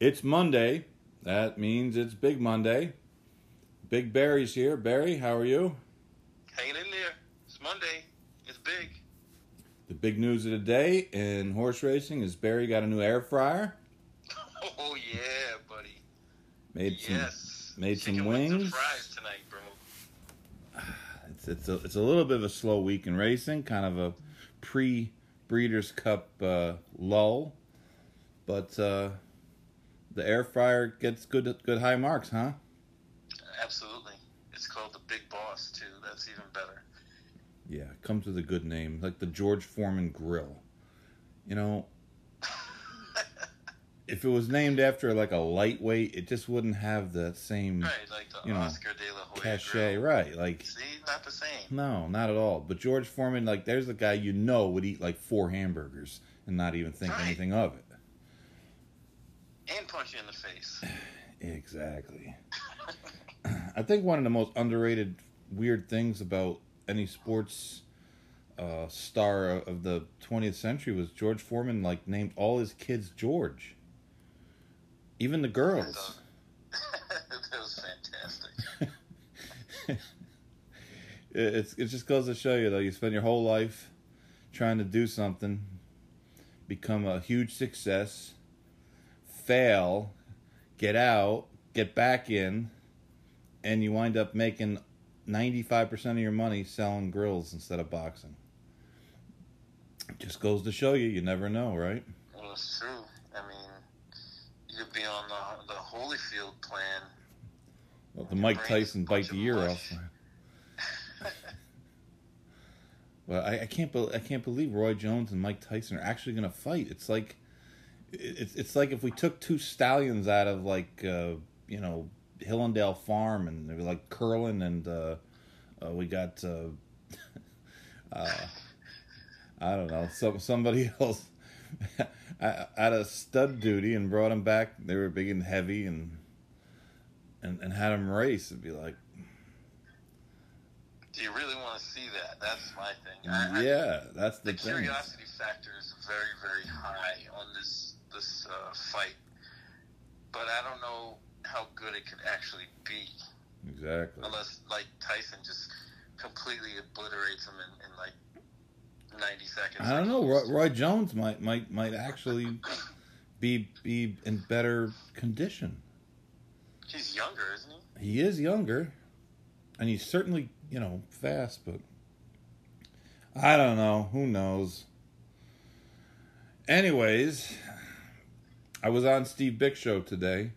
It's Monday. That means it's Big Monday. Big Barry's here. Barry, how are you? Hanging in there. It's Monday. It's big. The big news of the day in horse racing is Barry got a new air fryer. Oh yeah, buddy. Made some yes. made some Chicken wings and wings. fries tonight, bro. It's it's a it's a little bit of a slow week in racing, kind of a pre Breeders' Cup uh, lull, but uh, the air fryer gets good good high marks, huh? Absolutely. It's called the Big Boss too. That's even better. Yeah, it comes with a good name, like the George Foreman Grill. You know, if it was named after like a lightweight, it just wouldn't have the same Right, like the You know, Oscar De La Hoya cachet, grill. right? Like, See, not the same. no, not at all. But George Foreman, like, there's a guy you know would eat like four hamburgers and not even think Right. anything of it. And punch you in the face. Exactly. I think one of the most underrated weird things about any sports uh, star of the 20th century was George Foreman like named all his kids George. Even the girls. that was fantastic. It- It's it just goes to show you though you spend your whole life trying to do something, become a huge success, fail, get out, get back in, and you wind up making ninety five percent of your money selling grills instead of boxing. Just goes to show you you never know, right? Well, it's true. I mean, you could be on the the Holyfield plan. Well, the Mike Tyson bite the ear off. Well, I, I can't. Be, I can't believe Roy Jones and Mike Tyson are actually going to fight. It's like, it's it's like if we took two stallions out of like, uh, you know, Hill 'n' Dale Farm, and they were like curling, and uh, uh, we got, uh, uh, I don't know, some somebody else out of stud duty and brought them back. They were big and heavy, and and and had them race. It'd be like, Do you really want to see that? That's my thing. I, I- yeah, that's the, the curiosity factor is very very high on this this uh, fight, but I don't know how good it could actually be Exactly. unless like Tyson just completely obliterates him in, in like ninety seconds. I don't know. Roy, Roy Jones might might might actually be be in better condition. He's younger, isn't he? He is younger, and he's certainly you know fast, but I don't know. Who knows? Anyways, I was on Steve Byk show today.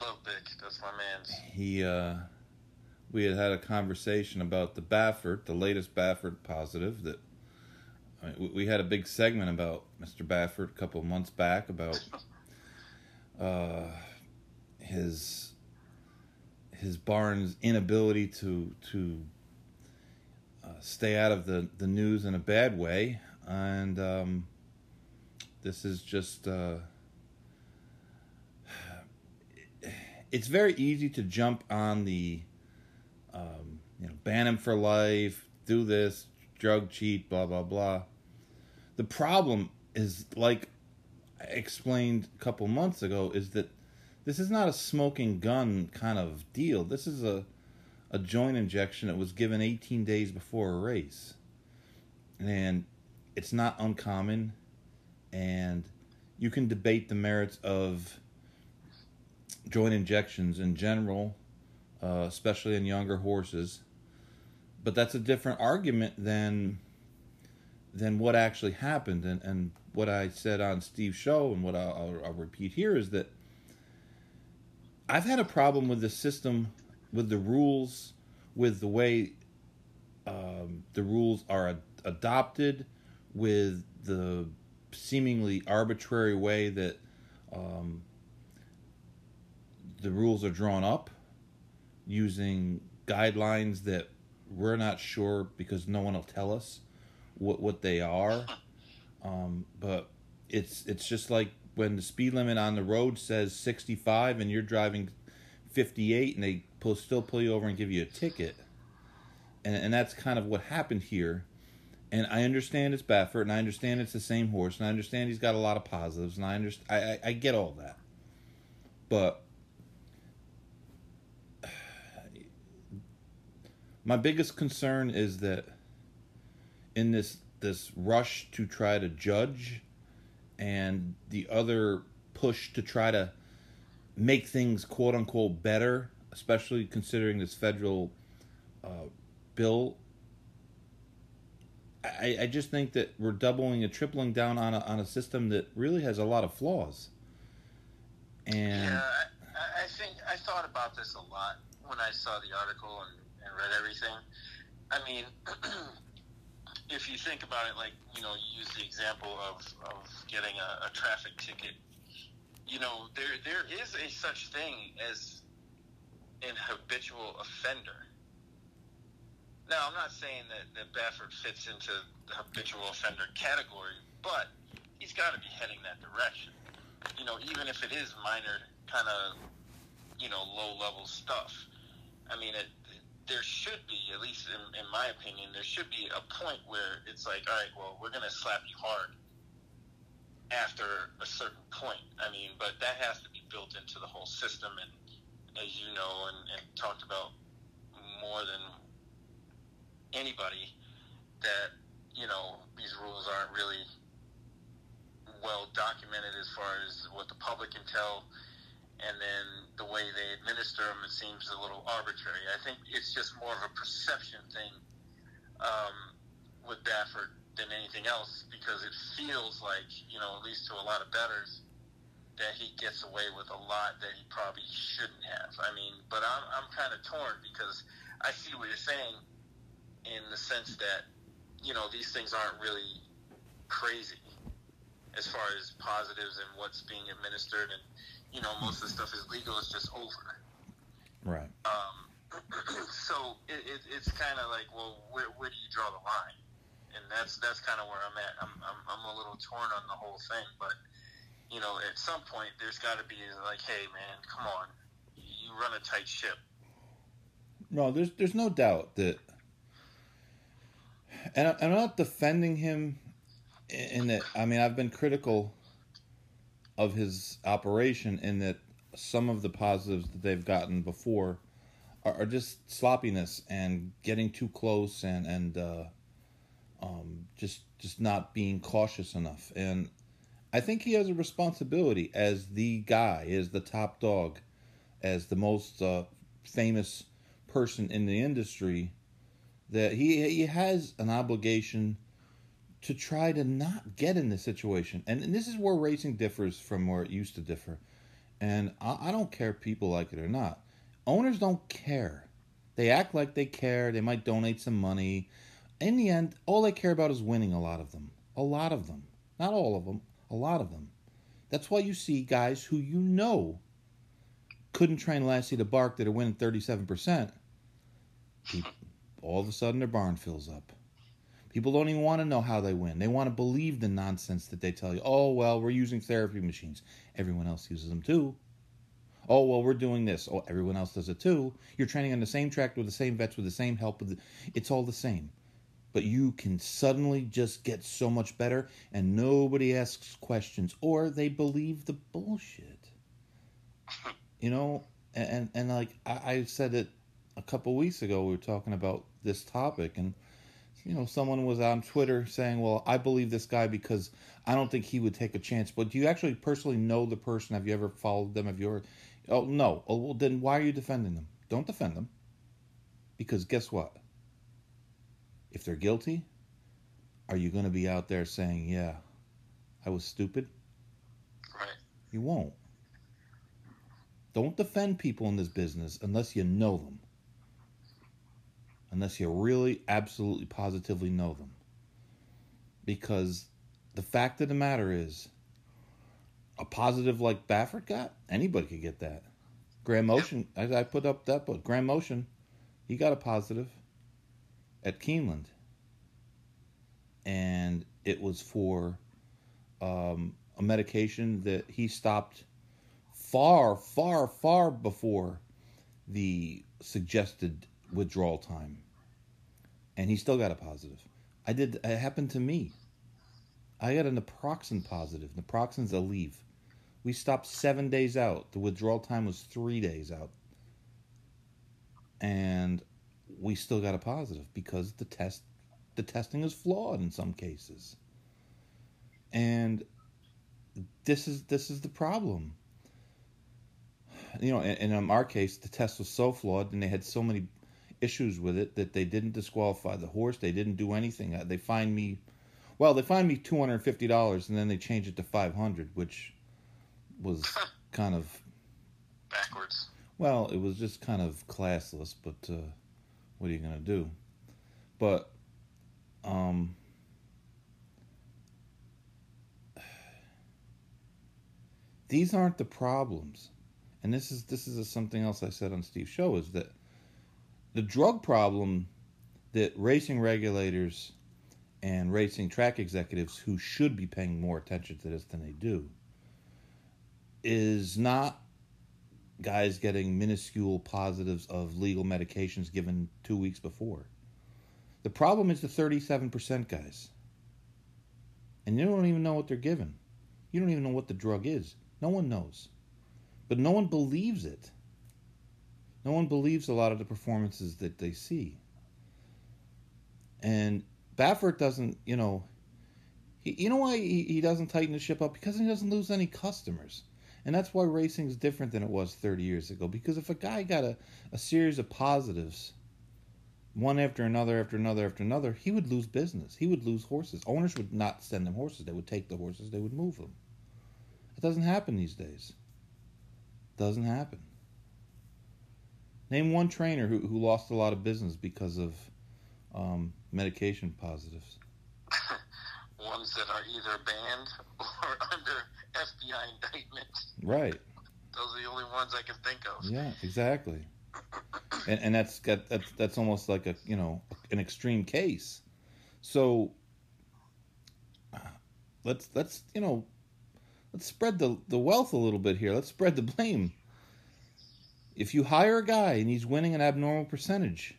Love Vic. That's my man's. He uh, we had had a conversation about the Baffert, the latest Baffert positive. That I mean, we- we had a big segment about Mr. Baffert a couple of months back about uh, his his barn's inability to to uh, stay out of the the news in a bad way, and um, this is just. Uh, it's very easy to jump on the um, you know ban him for life do this drug cheat blah blah blah. The problem is like i explained a couple months ago is that this is not a smoking gun kind of deal. This is a a joint injection that was given 18 days before a race. And it's not uncommon and you can debate the merits of joint injections in general, uh, especially in younger horses. But that's a different argument than than what actually happened. And, and what I said on Steve's show, and what I'll, I'll, I'll repeat here, is that I've had a problem with the system, with the rules, with the way um, the rules are ad- adopted, with the seemingly arbitrary way that um, the rules are drawn up using guidelines that we're not sure because no one will tell us what what they are. Um, but it's it's just like when the speed limit on the road says 65 and you're driving 58 and they pull, still pull you over and give you a ticket. And, and that's kind of what happened here. And I understand it's Baffert, and I understand it's the same horse, and I understand he's got a lot of positives, and I understand I, I, I get all that. But my biggest concern is that in this this rush to try to judge and the other push to try to make things quote unquote better, especially considering this federal uh, bill. I, I just think that we're doubling and tripling down on a, on a system that really has a lot of flaws. And yeah, I, I think I thought about this a lot when I saw the article and, read everything. I mean, if you think about it, like you know, you use the example of, of getting a, a traffic ticket. You know, there there is a such thing as an habitual offender. Now, I'm not saying that, that Baffert fits into the habitual offender category, but he's got to be heading that direction. You know, even if it is minor, kind of, you know, low level stuff. I mean, it, there should be, at least in, in my opinion, there should be a point where it's like, all right, well, we're going to slap you hard after a certain point. I mean, but that has to be built into the whole system. And as you know, and, and talked about more than anybody, that, you know, these rules aren't really well documented as far as what the public can tell and then the way they administer them, it seems a little arbitrary. I think it's just more of a perception thing um, with Baffert than anything else because it feels like, you know, at least to a lot of betters, that he gets away with a lot that he probably shouldn't have. I mean, but I'm, I'm kind of torn because I see what you're saying in the sense that, you know, these things aren't really crazy as far as positives and what's being administered and you know, most of the stuff is legal. It's just over. Right. Um, so it, it, it's kind of like, well, where, where do you draw the line? And that's that's kind of where I'm at. I'm, I'm I'm a little torn on the whole thing, but you know, at some point, there's got to be like, hey, man, come on, you run a tight ship. No, there's there's no doubt that, and I'm not defending him in that. I mean, I've been critical of his operation in that some of the positives that they've gotten before are, are just sloppiness and getting too close and and uh, um, just just not being cautious enough. And I think he has a responsibility as the guy, as the top dog, as the most uh, famous person in the industry, that he he has an obligation to try to not get in this situation. And, and this is where racing differs from where it used to differ. And I, I don't care if people like it or not. Owners don't care. They act like they care. They might donate some money. In the end, all they care about is winning a lot of them. A lot of them. Not all of them, a lot of them. That's why you see guys who you know couldn't train Lassie to bark that are winning 37%. All of a sudden, their barn fills up. People don't even want to know how they win. They want to believe the nonsense that they tell you. Oh, well, we're using therapy machines. Everyone else uses them too. Oh, well, we're doing this. Oh, everyone else does it too. You're training on the same track with the same vets, with the same help. With the, it's all the same. But you can suddenly just get so much better, and nobody asks questions, or they believe the bullshit. You know, and and, and like I, I said it a couple weeks ago, we were talking about this topic, and you know, someone was on Twitter saying, "Well, I believe this guy because I don't think he would take a chance." But do you actually personally know the person? Have you ever followed them? Have you ever? Oh no. Oh well, then why are you defending them? Don't defend them. Because guess what? If they're guilty, are you going to be out there saying, "Yeah, I was stupid"? Right. You won't. Don't defend people in this business unless you know them unless you really absolutely positively know them. Because the fact of the matter is, a positive like Baffert got, anybody could get that. Graham Motion, I, I put up that book. Graham Motion, he got a positive at Keeneland, and it was for um, a medication that he stopped far, far, far before the suggested withdrawal time, and he still got a positive. I did. It happened to me. I got a naproxen positive. Naproxen's a leave. We stopped seven days out. The withdrawal time was three days out, and we still got a positive because the test, the testing is flawed in some cases, and this is this is the problem. You know, and, in our case, the test was so flawed, and they had so many issues with it that they didn't disqualify the horse. They didn't do anything. Uh, they fined me. Well, they fined me two hundred fifty dollars, and then they changed it to five hundred, which was kind of backwards. Well, it was just kind of classless, but uh, what are you gonna do? But um, these aren't the problems, and this is this is something else I said on Steve's show is that the drug problem that racing regulators and racing track executives who should be paying more attention to this than they do is not guys getting minuscule positives of legal medications given two weeks before. The problem is the 37% guys. And you don't even know what they're given. You don't even know what the drug is. No one knows. But no one believes it. No one believes a lot of the performances that they see. And Baffert doesn't, you know, he, you know why he, he doesn't tighten the ship up? Because he doesn't lose any customers. And that's why racing is different than it was 30 years ago. Because if a guy got a, a series of positives, one after another, after another, after another, he would lose business. He would lose horses. Owners would not send them horses. They would take the horses, they would move them. It doesn't happen these days. Doesn't happen. Name one trainer who, who lost a lot of business because of um, medication positives. Ones that are either banned or under FBI indictment. Right. Those are the only ones I can think of. Yeah, exactly. and and that's got that's that's almost like a you know an extreme case. So let's let's you know let's spread the the wealth a little bit here. Let's spread the blame. If you hire a guy and he's winning an abnormal percentage,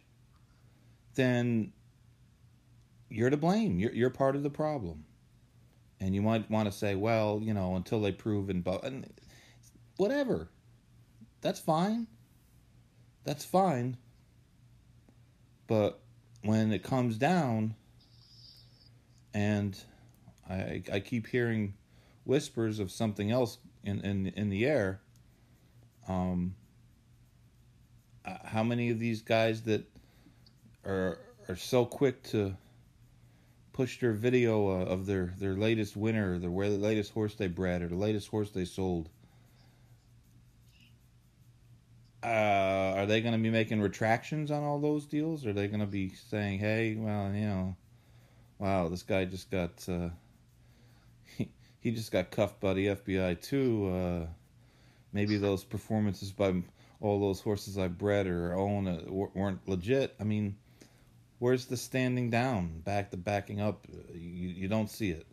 then you're to blame. You're you're part of the problem. And you might want to say, well, you know, until they prove and, and whatever. That's fine. That's fine. But when it comes down and I I keep hearing whispers of something else in in in the air um uh, how many of these guys that are are so quick to push their video uh, of their their latest winner, or the latest horse they bred, or the latest horse they sold. Uh, are they going to be making retractions on all those deals? Are they going to be saying, "Hey, well, you know, wow, this guy just got uh, he, he just got cuffed by the FBI too. Uh, maybe those performances by all those horses I bred or own uh, weren't legit. I mean, where's the standing down, back to backing up? You you don't see it.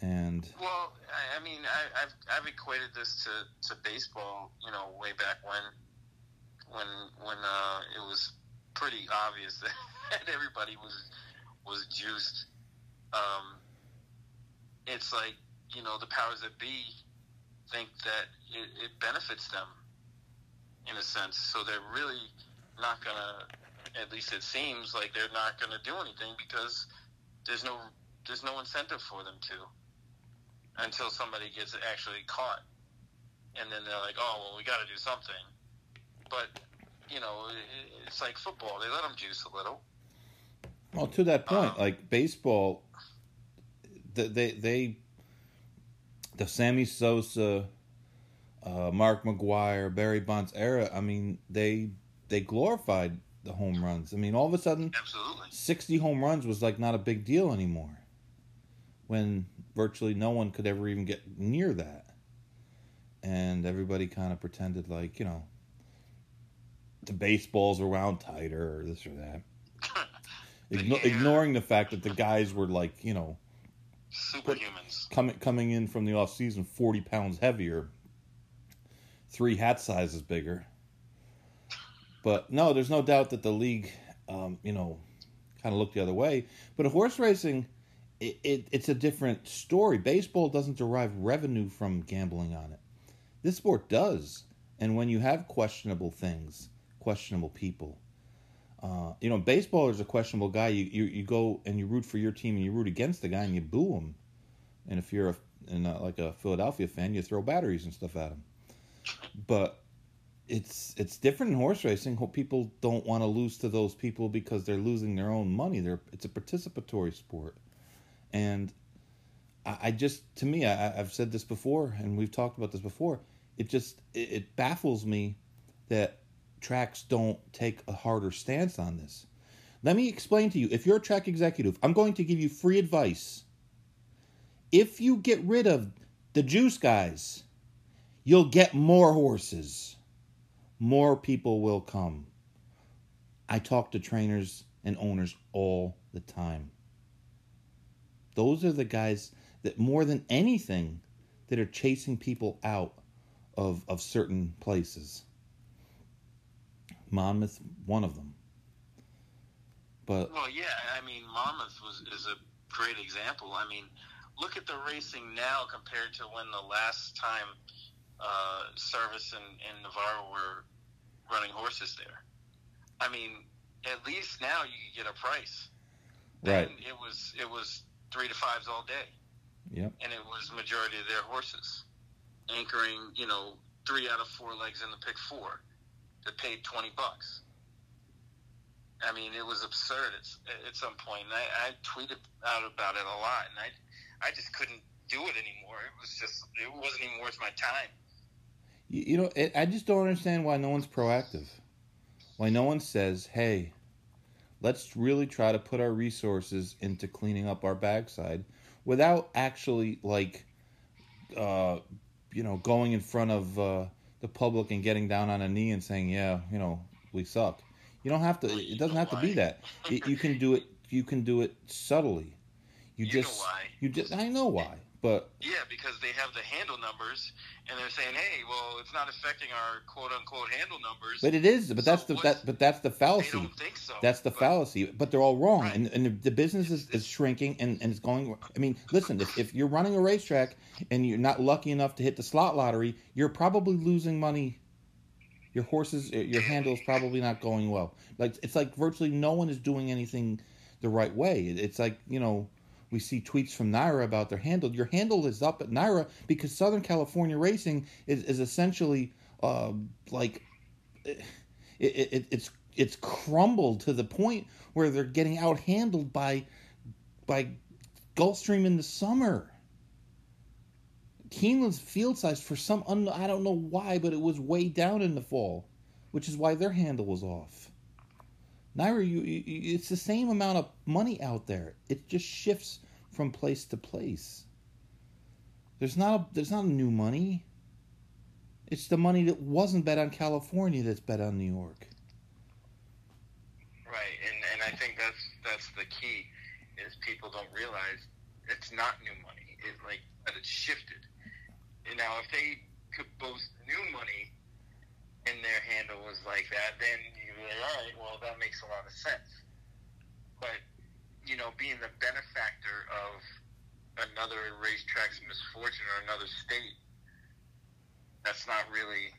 And well, I, I mean, I, have I've equated this to, to baseball. You know, way back when when when uh, it was pretty obvious that everybody was was juiced. Um, it's like you know the powers that be think that it, it benefits them in a sense. So they're really not gonna. At least it seems like they're not gonna do anything because there's no there's no incentive for them to until somebody gets actually caught, and then they're like, oh well, we got to do something. But you know, it's like football; they let them juice a little. Well, to that point, um, like baseball, they they, they the Sammy Sosa uh, Mark McGwire, Barry Bonds era, I mean, they they glorified the home runs. I mean, all of a sudden, Absolutely. 60 home runs was like not a big deal anymore. When virtually no one could ever even get near that. And everybody kind of pretended like, you know, the baseballs were wound tighter or this or that. Igno- Yeah. Ignoring the fact that the guys were like, you know, Superhumans. coming coming in from the off season 40 pounds heavier, three hat sizes bigger. But no, there's no doubt that the league, um, you know, kind of looked the other way. But horse racing, it, it, it's a different story. Baseball doesn't derive revenue from gambling on it. This sport does. And when you have questionable things, questionable people, uh, you know, baseball is a questionable guy. You, you you go and you root for your team and you root against the guy and you boo him. And if you're a and uh, like a Philadelphia fan, you throw batteries and stuff at him. But it's it's different in horse racing. People don't want to lose to those people because they're losing their own money. They're it's a participatory sport, and I, I just to me, I, I've said this before, and we've talked about this before. It just it, it baffles me that tracks don't take a harder stance on this. Let me explain to you. If you're a track executive, I'm going to give you free advice. If you get rid of the juice guys, you'll get more horses. More people will come. I talk to trainers and owners all the time. Those are the guys that more than anything that are chasing people out of of certain places. Monmouth, one of them. But Well, yeah, I mean, Monmouth was is a great example. I mean, look at the racing now compared to when the last time uh, Servis and, and Navarro were running horses there. I mean, at least now you can get a price. right, And it was it was three to fives all day, yep, and it was majority of their horses anchoring. You know, three out of four legs in the pick four that paid twenty bucks. I mean, it was absurd at, at some point. And I, I tweeted out about it a lot, and I, I just couldn't do it anymore. It was just, it wasn't even worth my time. You, you know, it, I just don't understand why no one's proactive. Why no one says, "Hey, let's really try to put our resources into cleaning up our backside," without actually like, uh, you know, going in front of uh, the public and getting down on a knee and saying, "Yeah, you know, we suck." You don't have to. It doesn't have to be that. You, you can do it. You can do it subtly. You, You know just. why. You just. I know why, but Yeah, because they have the handle numbers, and they're saying, "Hey, well, it's not affecting our quote unquote handle numbers." but it is. But So that's the that. But that's the they fallacy. don't think so. That's the But- fallacy, but they're all wrong, Right. and and the, the business is, is shrinking and, and it's going. I mean, listen, if, if you're running a racetrack and you're not lucky enough to hit the slot lottery, you're probably losing money. Your horses, uh, your handle is probably not going well. Like it's like virtually no one is doing anything the right way. It's like you know. We see tweets from NYRA about their handle. Your handle is up at NYRA because Southern California racing is, is essentially uh, like it, it, it's it's crumbled to the point where they're getting out handled by by Gulfstream in the summer. Keeneland's field size for some un, I don't know why, but it was way down in the fall, which is why their handle was off. NYRA, you, you, it's the same amount of money out there. It just shifts from place to place. There's not a, there's not a new money. It's the money that wasn't bet on California that's bet on New York. Right, and and I think that's that's the key is people don't realize it's not new money. It like that it's shifted. And now, if they could boast new money and their handle was like that, then you'd be like, all right, well, that makes a lot of sense. But you know, being the benefactor of another racetrack's misfortune or another state, that's not really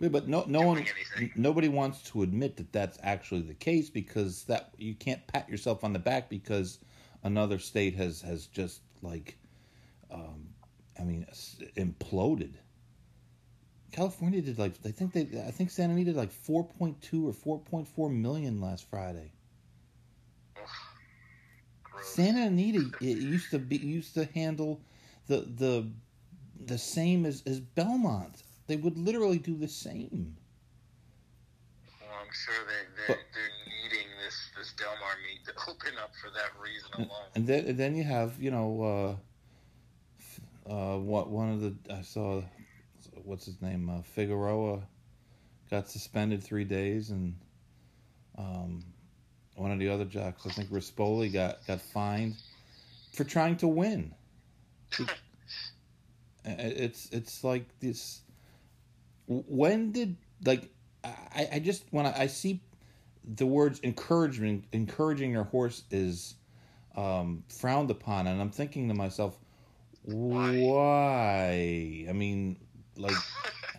Yeah, but no, no one, anything. nobody wants to admit that that's actually the case because that you can't pat yourself on the back because another state has has just like, um, I mean, imploded. California did like I think they I think Santa Anita did like four point two or four point four million last Friday. Santa Anita it used to be used to handle the the the same as as Belmont. They would literally do the same. Well, I'm sure they, they're, But- they're needing this, this Del Mar meet to open up for that reason alone. And then, and then you have, you know, uh, uh, what one of the I saw, what's his name, uh, Figueroa, got suspended three days, and um, one of the other jocks, I think Rispoli, got got fined for trying to win. it's it's like this. When did like I, I just when I, I see the words encouragement encouraging your horse is um, frowned upon, and I'm thinking to myself, why? why? I mean, like,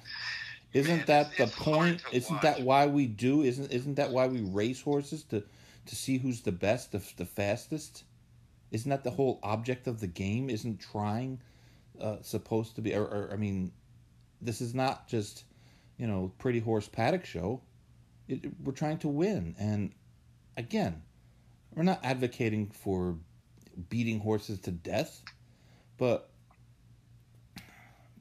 isn't Man, that the point? Isn't watch. that why we do? Isn't isn't that why we race horses to to see who's the best, the, the fastest? Isn't that the whole object of the game? Isn't trying uh, supposed to be? Or, or I mean, this is not just you know pretty horse paddock show. It, we're trying to win, and again, we're not advocating for beating horses to death, but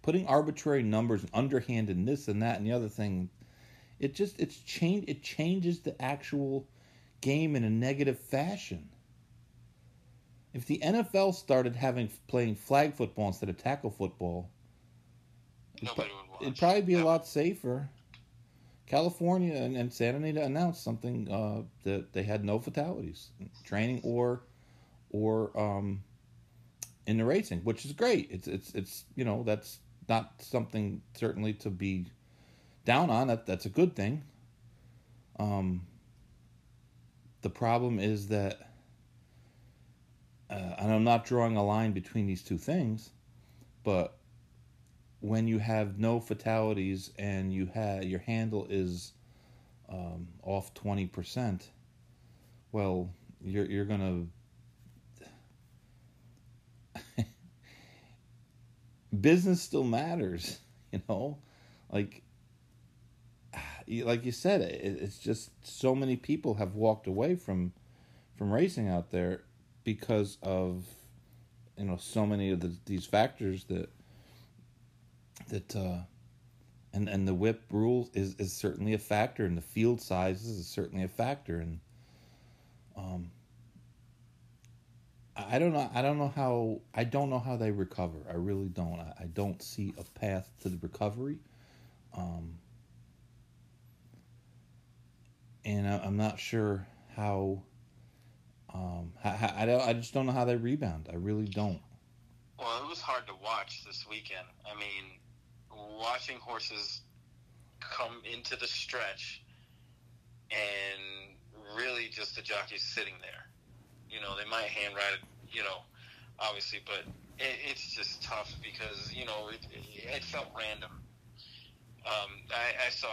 putting arbitrary numbers, underhand and this and that and the other thing, it just it's change it changes the actual game in a negative fashion. If the NFL started having playing flag football instead of tackle football, it'd, it'd probably be a lot safer. California and, and Santa Anita announced something uh, that they had no fatalities, training or or um, in the racing, which is great. It's it's it's you know that's not something certainly to be down on. That that's a good thing. Um, the problem is that, uh, and I'm not drawing a line between these two things, but when you have no fatalities and you have your handle is um, off twenty percent, well, you're you're gonna business still matters, you know, like like you said, it's just so many people have walked away from from racing out there because of you know so many of the, these factors that that uh, and and the whip rule is is certainly a factor, and the field sizes is certainly a factor, and um, I don't know. I don't know how. I don't know how they recover. I really don't. I, I don't see a path to the recovery. Um, and I, am not sure how. Um, I, I, don't, I just don't know how they rebound. I really don't. Well, it was hard to watch this weekend. I mean, watching horses come into the stretch and really just the jockeys sitting there. You know, they might hand ride it, you know, obviously, but it, it's just tough because, you know, it, it, felt random. Um, I, I saw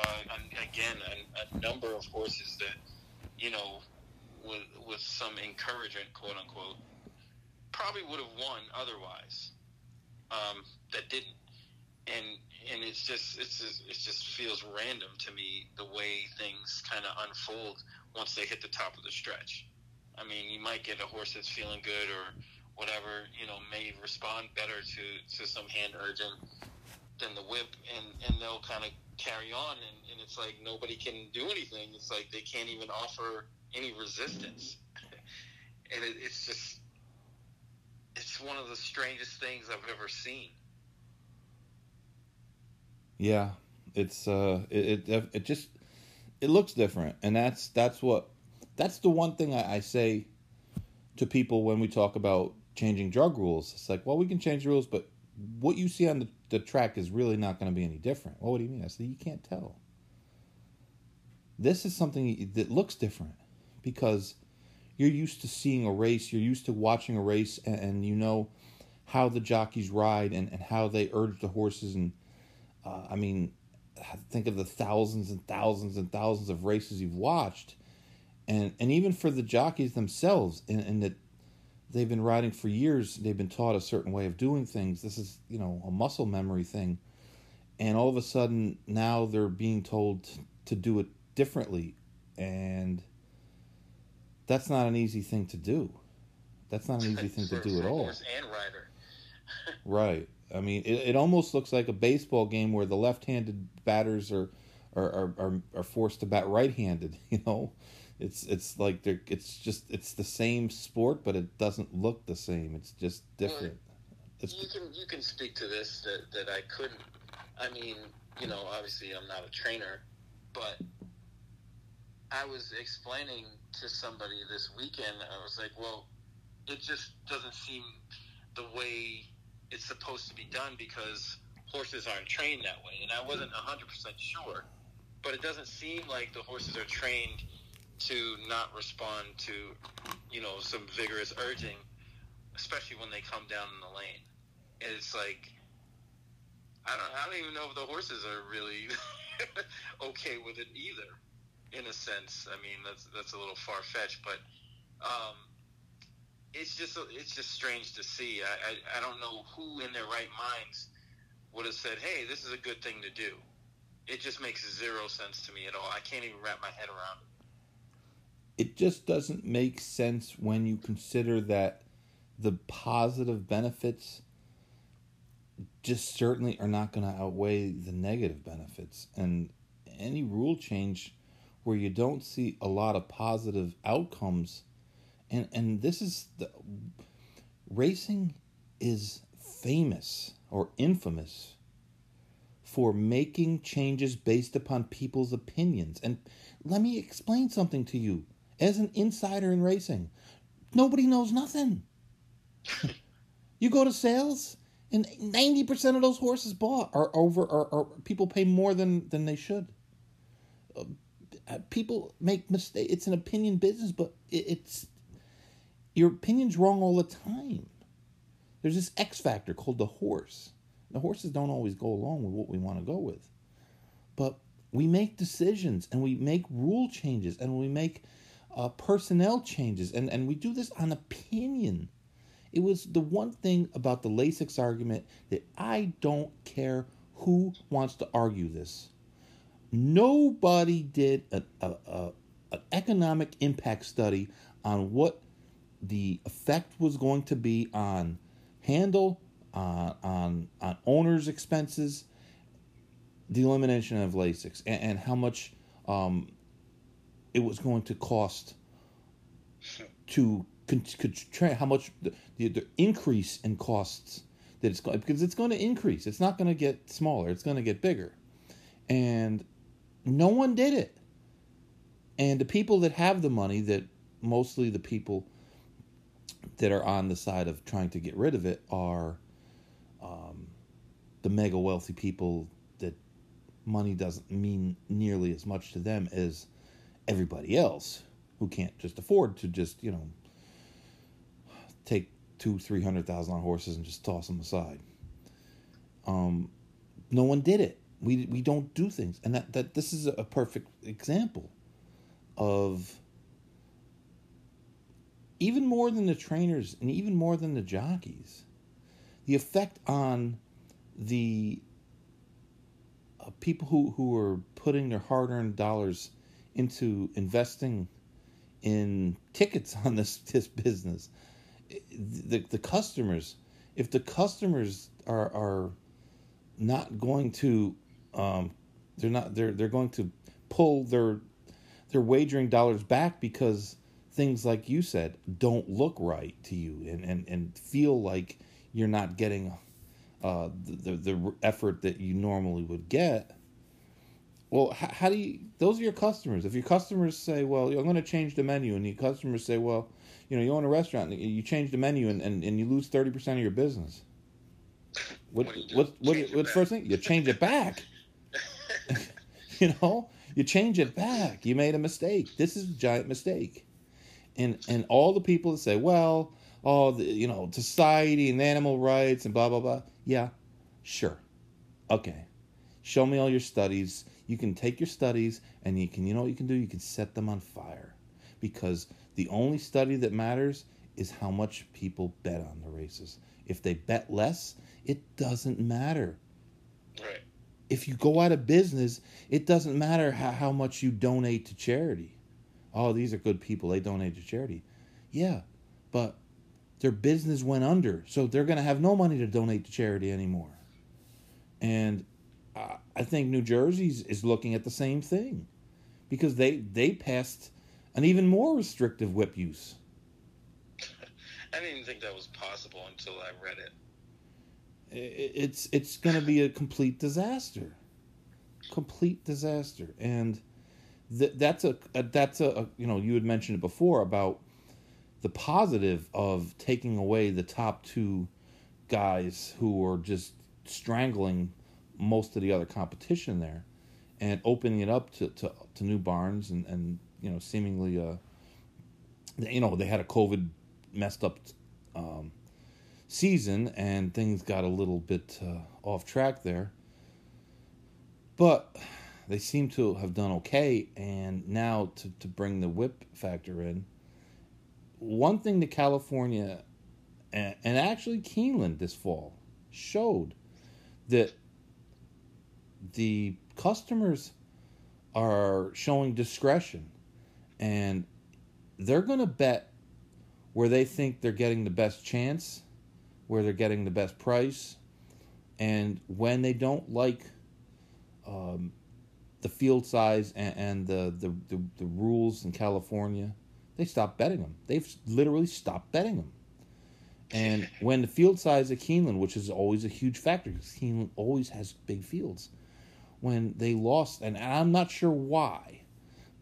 again a, a number of horses that, you know, with with some encouragement, quote unquote, probably would have won otherwise. Um, that didn't, and and it's just it's just, it just feels random to me the way things kind of unfold once they hit the top of the stretch. I mean, you might get a horse that's feeling good or whatever, you know, may respond better to to some hand urging than the whip, and and they'll kind of carry on, and, and it's like nobody can do anything. It's like they can't even offer any resistance, and it, it's just it's one of the strangest things I've ever seen. Yeah, it's uh, it it, it just it looks different, and that's that's what that's the one thing I, I say to people when we talk about changing drug rules. It's like, well, we can change the rules, but what you see on the, the track is really not going to be any different. Well, what do you mean? I said, you can't tell. This is something that looks different because you're used to seeing a race, you're used to watching a race, and, and you know how the jockeys ride and, and how they urge the horses. And uh, I mean, think of the thousands and thousands and thousands of races you've watched. And, and even for the jockeys themselves, and, and that they've been riding for years. They've been taught a certain way of doing things. This is, you know, a muscle memory thing. And all of a sudden, now they're being told to do it differently. And that's not an easy thing to do. That's not an easy thing to do at all. and rider. right. I mean, it, it almost looks like a baseball game where the left-handed batters are are, are, are forced to bat right-handed. You know, it's it's like they're it's just it's the same sport, but it doesn't look the same. It's just different. Well, you can you can speak to this that that I couldn't. I mean, you know, obviously I'm not a trainer, but I was explaining to somebody this weekend. I was like, well, it just doesn't seem the way it's supposed to be done because horses aren't trained that way. And I wasn't 100% sure, but it doesn't seem like the horses are trained to not respond to, you know, some vigorous urging, especially when they come down in the lane. And it's like, I don't, I don't even know if the horses are really okay with it either. In a sense, I mean that's that's a little far fetched, but um, it's just it's just strange to see. I, I I don't know who in their right minds would have said, "Hey, this is a good thing to do." It just makes zero sense to me at all. I can't even wrap my head around it. It just doesn't make sense when you consider that the positive benefits just certainly are not going to outweigh the negative benefits. And any rule change where you don't see a lot of positive outcomes, and and this is the racing is famous or infamous for making changes based upon people's opinions. And let me explain something to you. As an insider in racing, nobody knows nothing. you go to sales, and 90% of those horses bought are over or, are people pay more than than they should. Uh, people make mistakes it's an opinion business but it, it's your opinion's wrong all the time. There's this x factor called the horse. The horses don't always go along with what we want to go with. But we make decisions and we make rule changes and we make uh, personnel changes and, and we do this on opinion it was the one thing about the Lasix argument that I don't care who wants to argue this. Nobody did a, a, a, an economic impact study on what the effect was going to be on handle, uh, on on owners' expenses, the elimination of Lasix, and, and how much um, it was going to cost to could, could how much the, the, the, increase in costs that it's going because it's going to increase. It's not going to get smaller. It's going to get bigger, and no one did it. And the people that have the money, that mostly the people that are on the side of trying to get rid of it, are um, the mega wealthy people that money doesn't mean nearly as much to them as everybody else who can't just afford to just you know take two, three hundred thousand dollar horses and just toss them aside. Um, no one did it. We we don't do things, and that that this is a perfect example of even more than the trainers and even more than the jockeys, the effect on the uh, people who, who are putting their hard earned dollars into investing in tickets on this this business. The the customers if the customers are are not going to um, they're not they're they're going to pull their their wagering dollars back because things like you said don't look right to you and and, and feel like you're not getting uh, the, the, the effort that you normally would get well how, how do you those are your customers if your customers say well i'm going to change the menu and your customers say well you know, you own a restaurant, you change the menu, and, and, and you lose thirty percent of your business. What what what, what what's first thing? You change it back. you know, you change it back. You made a mistake. This is a giant mistake. And and all the people that say, well, oh, the, you know, society and animal rights and blah blah blah. Yeah, sure, okay. Show me all your studies. You can take your studies and you can, you know what you can do? You can set them on fire because the only study that matters is how much people bet on the races. If they bet less, it doesn't matter. Right. If you go out of business, it doesn't matter how, how much you donate to charity. Oh, these are good people. They donate to charity. Yeah, but their business went under, so they're going to have no money to donate to charity anymore. And uh, I think New Jersey's is looking at the same thing because they they passed an even more restrictive whip use. I didn't even think that was possible until I read it. It's it's going to be a complete disaster. complete disaster. And th- that's a, a that's a, a you know you had mentioned it before about the positive of taking away the top two guys who are just strangling most of the other competition there and opening it up to, to, to new barns and, and you know seemingly uh you know they had a covid messed up um, season and things got a little bit uh, off track there. But they seem to have done okay and now to, to bring the whip factor in one thing that california and, and actually keeneland this fall showed that the customers are showing discretion and they're going to bet where they think they're getting the best chance, where they're getting the best price, and when they don't like um, the field size and, and the, the, the, the, rules in California, they stop betting them. They've literally stopped betting them. And when the field size at Keeneland, which is always a huge factor, because Keeneland always has big fields, when they lost, and I'm not sure why,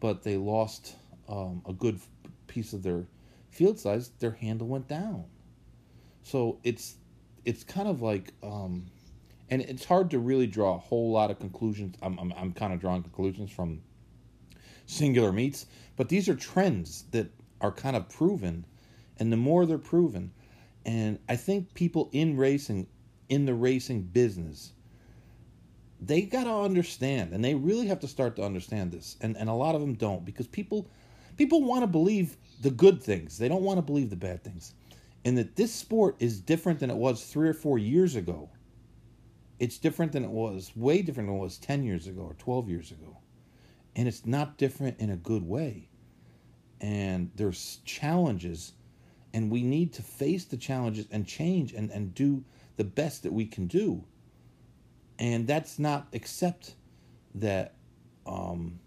but they lost um, a good piece of their field size, their handle went down. So it's it's kind of like, um, and it's hard to really draw a whole lot of conclusions. I'm I'm, I'm kind of drawing conclusions from singular meets, but these are trends that are kind of proven, and the more they're proven, and I think people in racing, in the racing business, they got to understand and they really have to start to understand this and and a lot of them don't because people people want to believe the good things. They don't want to believe the bad things. And that this sport is different than it was 3 or 4 years ago. It's different than it was way different than it was 10 years ago or 12 years ago. And it's not different in a good way. And there's challenges and we need to face the challenges and change and, and do the best that we can do and that's not except that um,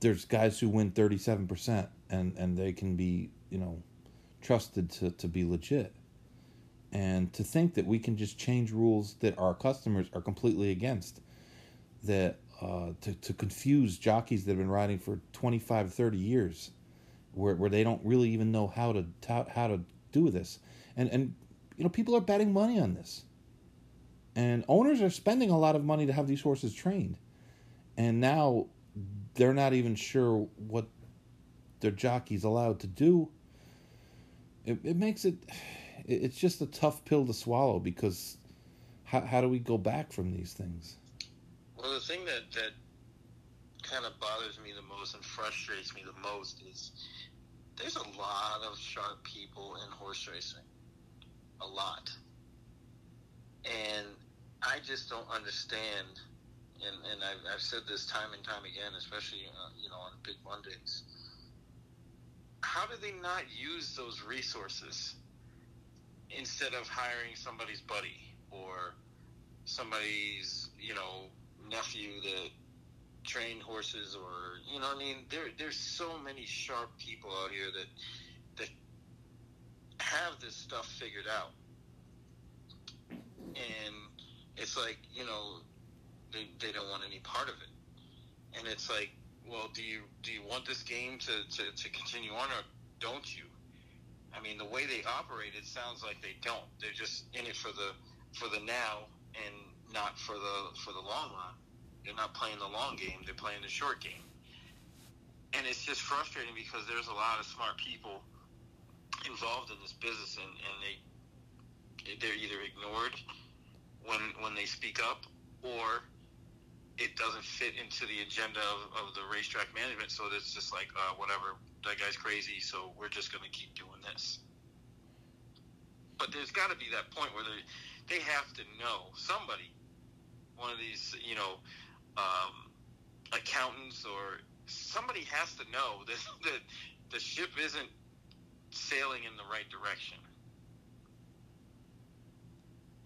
there's guys who win 37% and, and they can be you know trusted to, to be legit. And to think that we can just change rules that our customers are completely against that uh, to, to confuse jockeys that have been riding for 25 30 years where, where they don't really even know how to how to do this. And and you know people are betting money on this and owners are spending a lot of money to have these horses trained. And now they're not even sure what their jockey's allowed to do. It, it makes it, it's just a tough pill to swallow because how, how do we go back from these things? Well, the thing that, that kind of bothers me the most and frustrates me the most is there's a lot of sharp people in horse racing. A lot. And I just don't understand, and, and I've, I've said this time and time again, especially uh, you know on Big Mondays. How do they not use those resources instead of hiring somebody's buddy or somebody's you know nephew that trained horses or you know I mean there there's so many sharp people out here that that have this stuff figured out and it's like you know they, they don't want any part of it. And it's like well do you do you want this game to, to, to continue on or don't you? I mean the way they operate it sounds like they don't. They're just in it for the for the now and not for the for the long run. They're not playing the long game they're playing the short game. And it's just frustrating because there's a lot of smart people involved in this business and, and they they're either ignored when when they speak up, or it doesn't fit into the agenda of, of the racetrack management. So it's just like uh, whatever that guy's crazy, so we're just going to keep doing this. But there's got to be that point where they they have to know somebody, one of these you know um, accountants or somebody has to know that that the ship isn't sailing in the right direction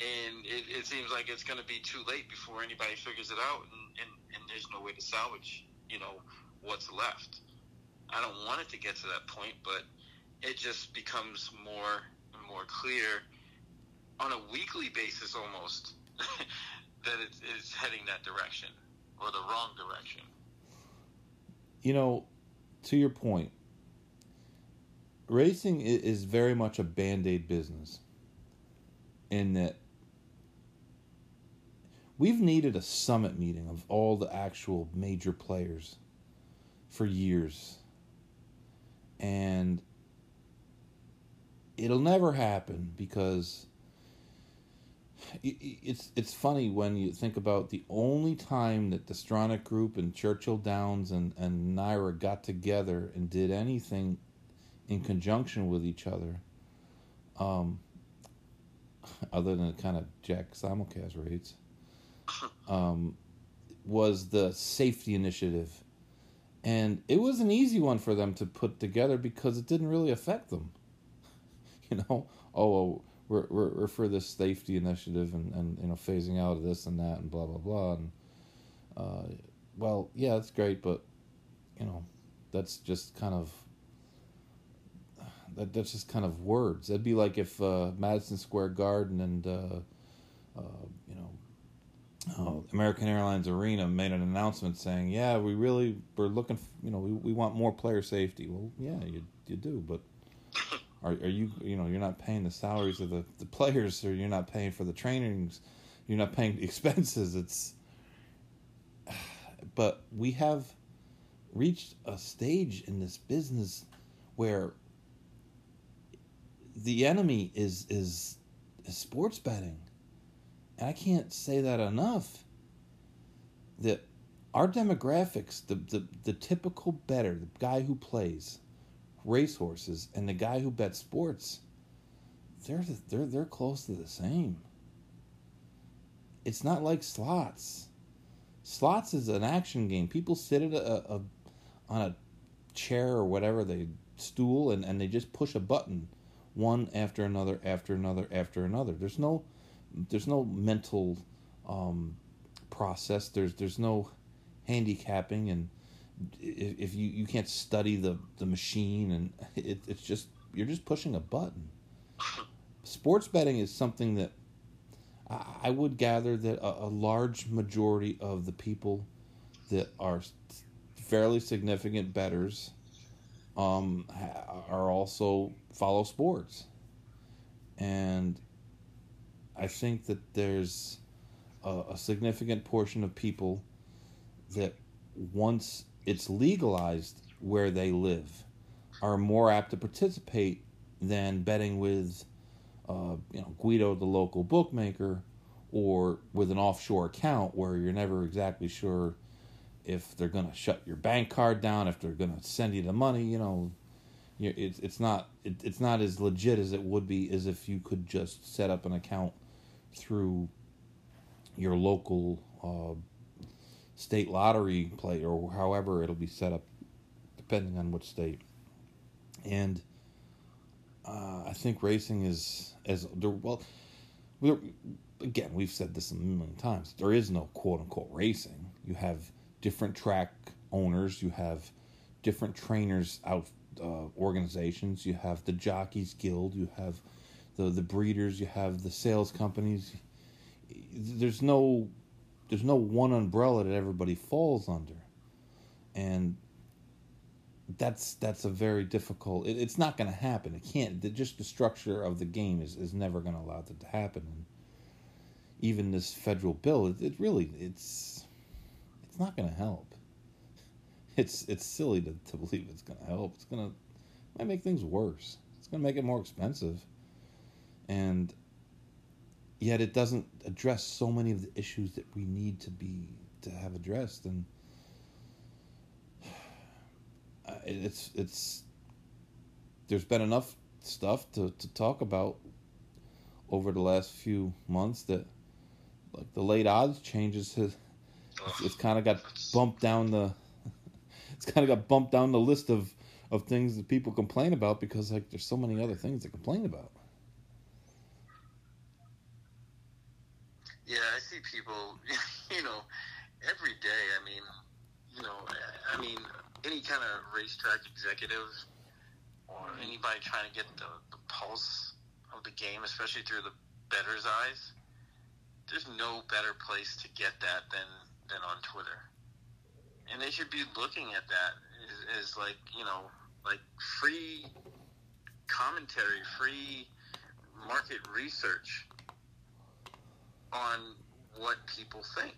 and it, it seems like it's going to be too late before anybody figures it out, and, and, and there's no way to salvage, you know, what's left. I don't want it to get to that point, but it just becomes more and more clear on a weekly basis almost that it's, it's heading that direction. or the wrong direction. You know, to your point, racing is very much a band aid business in that we've needed a summit meeting of all the actual major players for years. And it'll never happen because it's it's funny when you think about the only time that the Stronach Group and Churchill Downs and, and NYRA got together and did anything in conjunction with each other, um, other than kind of jack simulcast rates, um, was the safety initiative. And it was an easy one for them to put together because it didn't really affect them. You know, oh, we're, we're, we're for this safety initiative and, and, you know, phasing out of this and that and blah, blah, blah. And, uh, well, yeah, that's great, but, you know, that's just kind of that, that's just kind of words. That'd be like if uh, Madison Square Garden and uh, uh, you know uh, American Airlines Arena made an announcement saying, "Yeah, we really we're looking, for, you know, we, we want more player safety." Well, yeah, you you do, but are are you you know you're not paying the salaries of the, the players, or you're not paying for the trainings, you're not paying the expenses. It's but we have reached a stage in this business where the enemy is is, is sports betting. And I can't say that enough. That our demographics, the, the, the typical better, the guy who plays racehorses and the guy who bets sports, they're they're they're close to the same. It's not like slots. Slots is an action game. People sit at a, a on a chair or whatever they stool and, and they just push a button one after another after another after another. There's no there's no mental um, process. There's there's no handicapping and if, if you, you can't study the, the machine and it, it's just you're just pushing a button. Sports betting is something that I, I would gather that a, a large majority of the people that are fairly significant betters um, are also follow sports, and I think that there's a, a significant portion of people that once it's legalized where they live are more apt to participate than betting with uh, you know Guido the local bookmaker or with an offshore account where you're never exactly sure if they're going to shut your bank card down, if they're going to send you the money, you know, it's it's not it, it's not as legit as it would be as if you could just set up an account through your local uh, state lottery play or however it'll be set up, depending on which state. And uh, I think racing is as well. Again, we've said this a million times. There is no quote unquote racing. You have different track owners. You have different trainers out uh, organizations. You have the jockeys guild. You have the the breeders. You have the sales companies. There's no there's no one umbrella that everybody falls under, and that's that's a very difficult. It, it's not going to happen. It can't. The, just the structure of the game is, is never going to allow that to happen. And even this federal bill, it, it really it's it's not going to help. It's it's silly to, to believe it's going to help. It's going to might make things worse. It's going to make it more expensive. And yet it doesn't address so many of the issues that we need to be to have addressed and it's it's there's been enough stuff to, to talk about over the last few months that like the late odds changes has it's, it's kind of got bumped down the it's kind of got bumped down the list of of things that people complain about because like there's so many other things to complain about. Yeah, I see people, you know, every day. I mean, you know, I mean, any kind of racetrack executive or anybody trying to get the, the pulse of the game, especially through the better's eyes, there's no better place to get that than than on Twitter. and they should be looking at that as, as like you know like free commentary, free market research on what people think.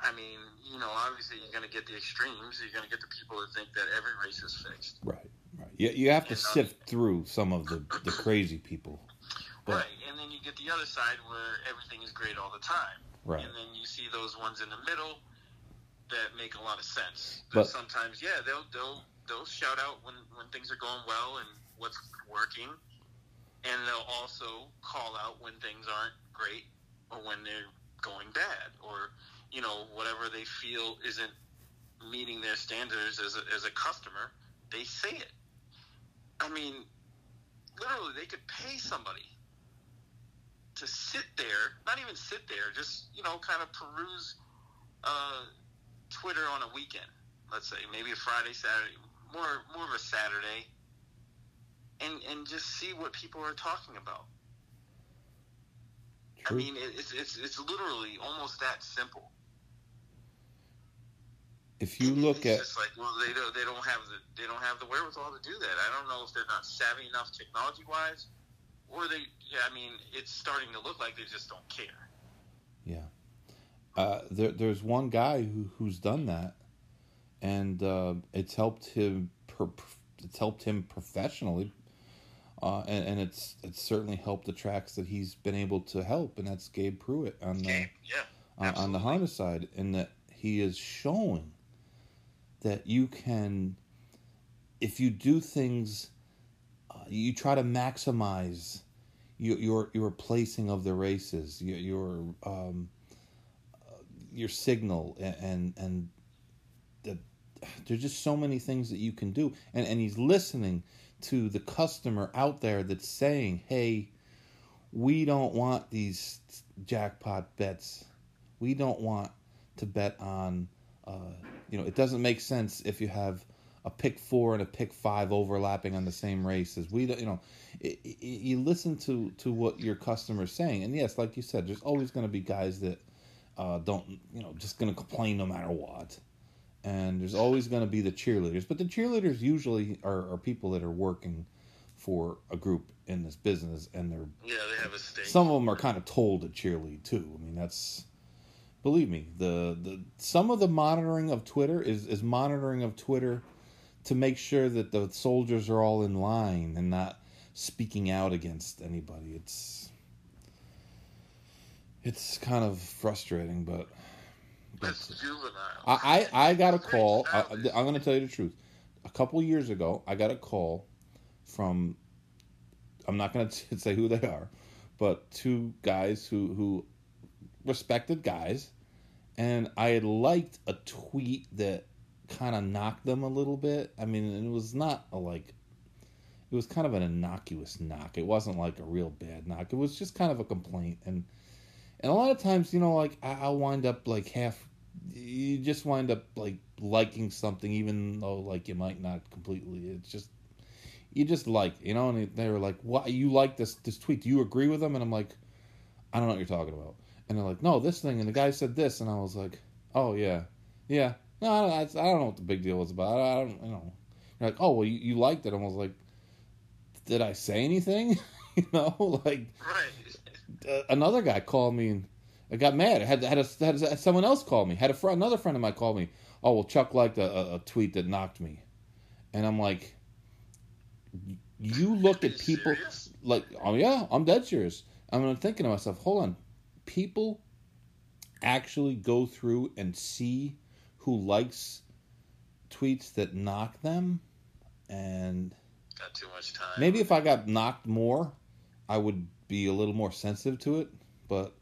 I mean, you know, obviously you're going to get the extremes. You're going to get the people that think that every race is fixed. Right, right. You, you have to um, sift through some of the, the crazy people. But- Right, and then you get the other side where everything is great all the time. Right. And then you see those ones in the middle that make a lot of sense. But- But sometimes, yeah, they'll they'll they'll shout out when when things are going well and what's working, and they'll also call out when things aren't great or when they're going bad or you know whatever they feel isn't meeting their standards as a, as a customer. They say it. I mean, literally, they could pay somebody to sit there, not even sit there, just you know, kind of peruse uh, Twitter on a weekend. Let's say maybe a Friday, Saturday, more more of a Saturday, and and just see what people are talking about. I mean, it's it's it's literally almost that simple. if you look it's at just like well, they don't they don't have the they don't have the wherewithal to do that. I don't know if they're not savvy enough technology wise, or they. Yeah, I mean, it's starting to look like they just don't care. Yeah. Uh, there, there's one guy who, who's done that, and uh, it's helped him. Per, it's helped him professionally, uh, and, and it's it's certainly helped the tracks that he's been able to help, and that's Gabe Prewitt on the Yeah, on, on the. Honda side, in that he is showing that you can, if you do things, uh, you try to maximize your your your placing of the races, your your um, uh, your signal, and and the, there's just so many things that you can do, and and he's listening to the customer out there that's saying, hey. We don't want these jackpot bets. We don't want to bet on uh, you know it doesn't make sense if you have a pick four and a pick five overlapping on the same races. We don't you know i i you listen to to what your customer's saying. And yes like you said there's always going to be guys that uh, don't you know just going to complain no matter what and there's always going to be the cheerleaders but the cheerleaders usually are, are people that are working for a group in this business and they're Yeah, they have a stake. some of them are kind of told to cheerlead too. I mean, that's believe me, the the some of the monitoring of Twitter is is monitoring of Twitter to make sure that the soldiers are all in line and not speaking out against anybody. It's it's kind of frustrating, but That's juvenile. I, I, I got a call. I, I'm going to tell you the truth. A couple years ago, I got a call from. I'm not going to say who they are, but two guys who who respected guys, and I had liked a tweet that kind of knocked them a little bit. I mean, it was not a like. It was kind of an innocuous knock. It wasn't like a real bad knock. It was just kind of a complaint, and and a lot of times, you know, like I- I'll wind up like half. You just wind up like liking something, even though like you might not completely. It's just you just like, you know. And they were like, "Why you like this this tweet? Do you agree with them?" And I'm like, "I don't know what you're talking about." And they're like, "No, this thing." And the guy said this, and I was like, "Oh yeah, yeah." No, I don't, I don't know what the big deal was about. I don't, you know. You're like, "Oh well, you, you liked it." I was like, "Did I say anything?" you know, like right. Uh, another guy called me and I got mad. I had had, a, had, had someone else call me. Had a fr- another friend of mine call me. Oh well, Chuck liked a, a, a tweet that knocked me, and I'm like, you look at people serious? like, oh yeah, I'm dead serious. I'm thinking to myself, hold on, people actually go through and see who likes tweets that knock them, and Got too much time. Maybe if I got knocked more, I would be a little more sensitive to it. But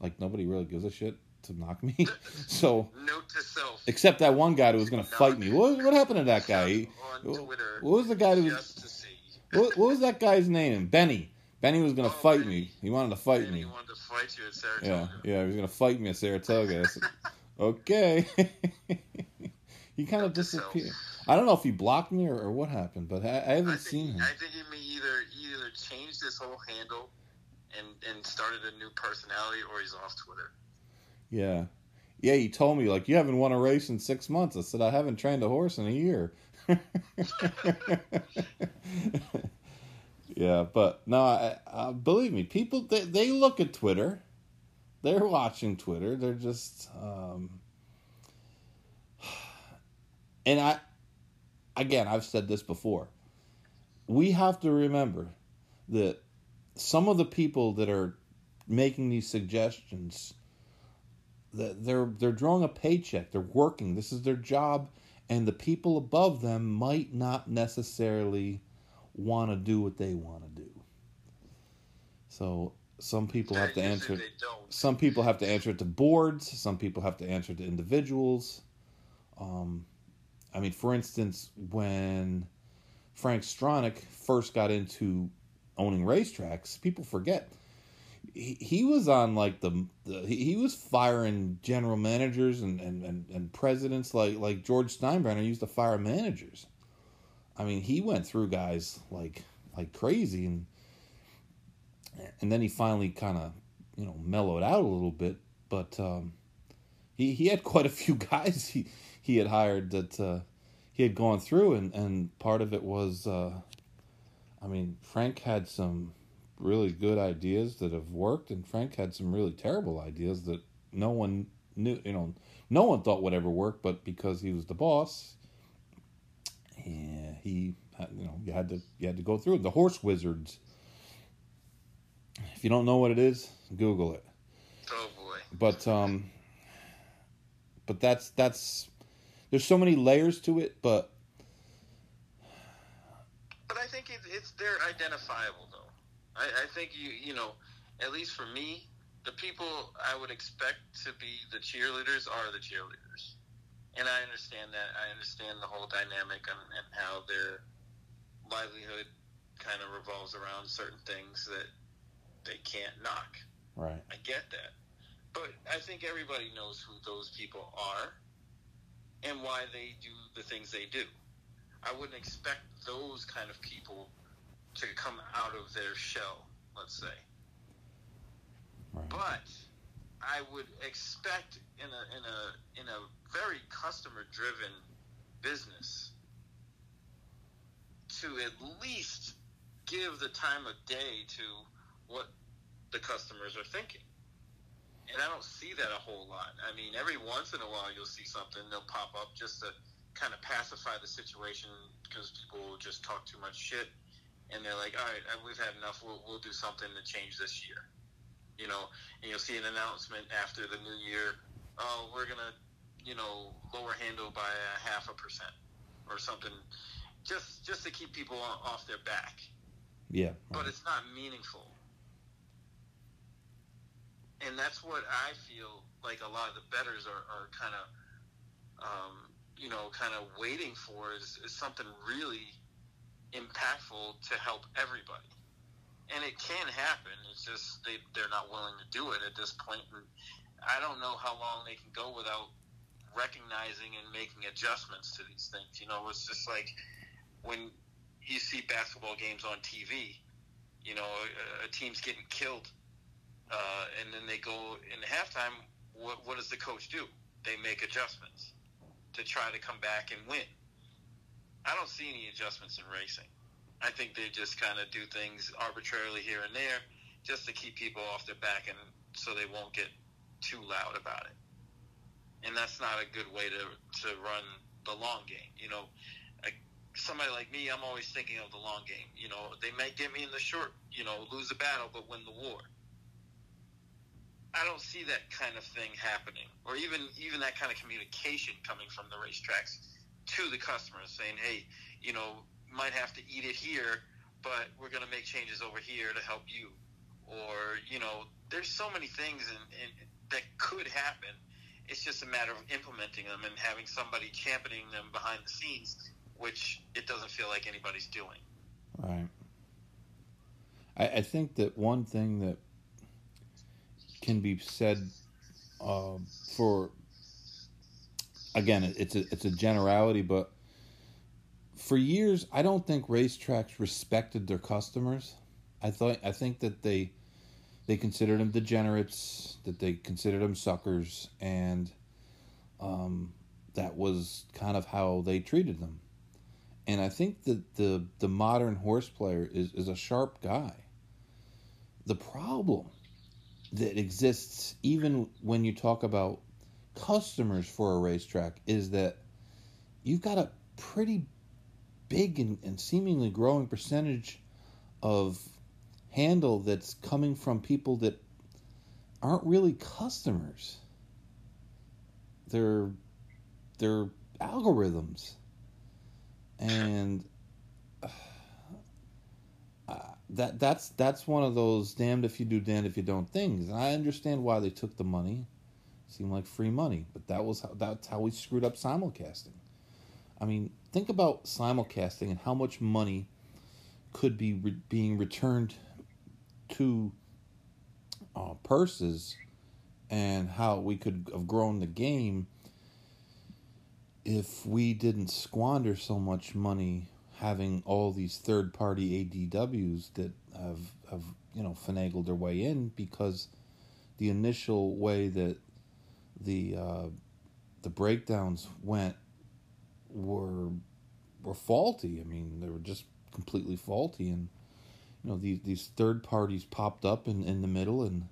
like nobody really gives a shit to knock me. so Note to self. except that one guy who was gonna fight me. What what happened to that guy? He- Twitter. what was the guy who was? to. What, what was that guy's name? Benny. Benny was gonna Oh, fight Benny. me. He wanted to fight And me. he wanted to fight you at Yeah, Saratoga. yeah. He was gonna fight me at Saratoga. Said, okay. he kind of to disappeared. I don't know if he blocked me or, or what happened, but I, I haven't I think, seen him. I think he may either either changed his whole handle and and started a new personality, or he's off Twitter. Yeah, yeah, he told me like you haven't won a race in six months. I said I haven't trained a horse in a year. yeah, but no, I, I, believe me, people they, they look at Twitter, they're watching Twitter. They're just, um, and I, again, I've said this before. We have to remember that some of the people that are making these suggestions that they're they're drawing a paycheck they're working this is their job and the people above them might not necessarily want to do what they want to do. So some people have to answer some people have to answer it to boards some people have to answer to individuals. Um, i mean for instance when frank stronach first got into owning racetracks people forget he, he was on like the, the he was firing general managers and, and, and, and presidents like like George Steinbrenner used to fire managers. I mean, he went through guys like like crazy and and then he finally kind of you know mellowed out a little bit, but um, he he had quite a few guys he he had hired that uh, he had gone through and and part of it was uh, I mean Frank had some really good ideas that have worked, and Frank had some really terrible ideas that no one knew. You know, no one thought would ever work, but because he was the boss, yeah, he you know you had to you had to go through it. The horse wizards. If you don't know what it is, Google it. Oh boy! But um, but that's that's there's so many layers to it, but but I think it, it's they're identifiable I, I think you you know, at least for me, the people I would expect to be the cheerleaders are the cheerleaders, and I understand that. I understand the whole dynamic and, and how their livelihood kind of revolves around certain things that they can't knock. Right. I get that. But I think everybody knows who those people are and why they do the things they do. I wouldn't expect those kind of people to come out of their shell, let's say. Right. But I would expect in a in a in a very customer driven business to at least give the time of day to what the customers are thinking. And I don't see that a whole lot. I mean, every once in a while you'll see something they'll pop up just to kind of pacify the situation because people just talk too much shit and they're like, all right, uh, we've had enough. We'll, we'll do something to change this year. You know, and you'll see an announcement after the new year. Oh, we're gonna, you know, lower handle by a half a percent or something, just just to keep people off their back. Yeah. Right. But it's not meaningful. And that's what I feel like a lot of the betters are, are kind of, um, you know, kind of waiting for is, is something really impactful to help everybody. And it can happen. It's just they they're not willing to do it at this point. And I don't know how long they can go without recognizing and making adjustments to these things. You know, it's just like when you see basketball games on TV. You know, a, a team's getting killed, uh, and then they go in halftime. What, what does the coach do? They make adjustments to try to come back and win I don't see any adjustments in racing. I think they just kind of do things arbitrarily here and there just to keep people off their back and so they won't get too loud about it. And that's not a good way to, to run the long game. You know, I, somebody like me, I'm always thinking of the long game. You know, they might get me in the short, you know, lose the battle, but win the war. I don't see that kind of thing happening, or even even that kind of communication coming from the racetracks to the customers saying, hey, you know, might have to eat it here, but we're going to make changes over here to help you. Or, you know, there's so many things in, in, that could happen. It's just a matter of implementing them and having somebody championing them behind the scenes, which it doesn't feel like anybody's doing. Right. I, I think that one thing that can be said uh, for again, it's a it's a generality, but for years, I don't think racetracks respected their customers. I thought I think that they they considered them degenerates, that they considered them suckers, and um, that was kind of how they treated them. And I think that the the modern horse player is, is a sharp guy. The problem that exists even when you talk about customers for a racetrack is that you've got a pretty big and, and seemingly growing percentage of handle that's coming from people that aren't really customers. They're they're algorithms, and uh, that that's that's one of those damned if you do, damned if you don't things. And I understand why they took the money. Seemed like free money, but that was how, that's how we screwed up simulcasting. I mean, think about simulcasting and how much money could be re- being returned to uh, purses and how we could have grown the game if we didn't squander so much money having all these third party ADWs that have have you know finagled their way in because the initial way that the uh, the breakdowns went were were faulty. I mean, they were just completely faulty, and you know these these third parties popped up in, in the middle and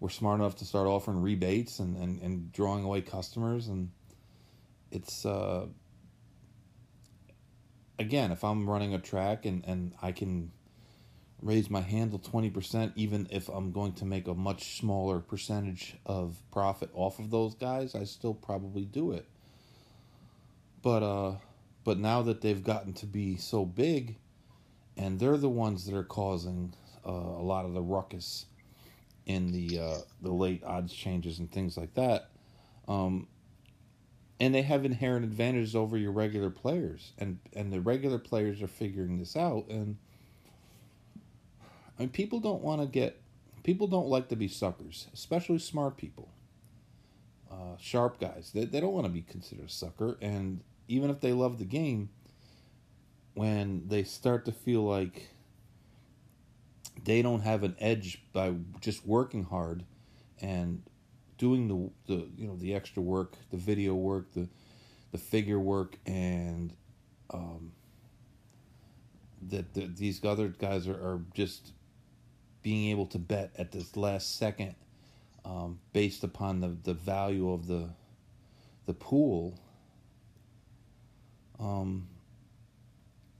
were smart enough to start offering rebates and, and, and drawing away customers and it's uh, again if I'm running a track and, and I can raise my handle 20% even if I'm going to make a much smaller percentage of profit off of those guys I still probably do it. But uh but now that they've gotten to be so big and they're the ones that are causing uh, a lot of the ruckus in the uh, the late odds changes and things like that um, and they have inherent advantages over your regular players. And and the regular players are figuring this out and People don't want to get people don't like to be suckers especially smart people. Uh, sharp guys. They, they don't want to be considered a sucker. And even if they love the game when they start to feel like they don't have an edge by just working hard and doing the the you know the extra work, the video work, the the figure work, and um, that the, these other guys are, are just being able to bet at this last second um, based upon the, the value of the the pool. Um,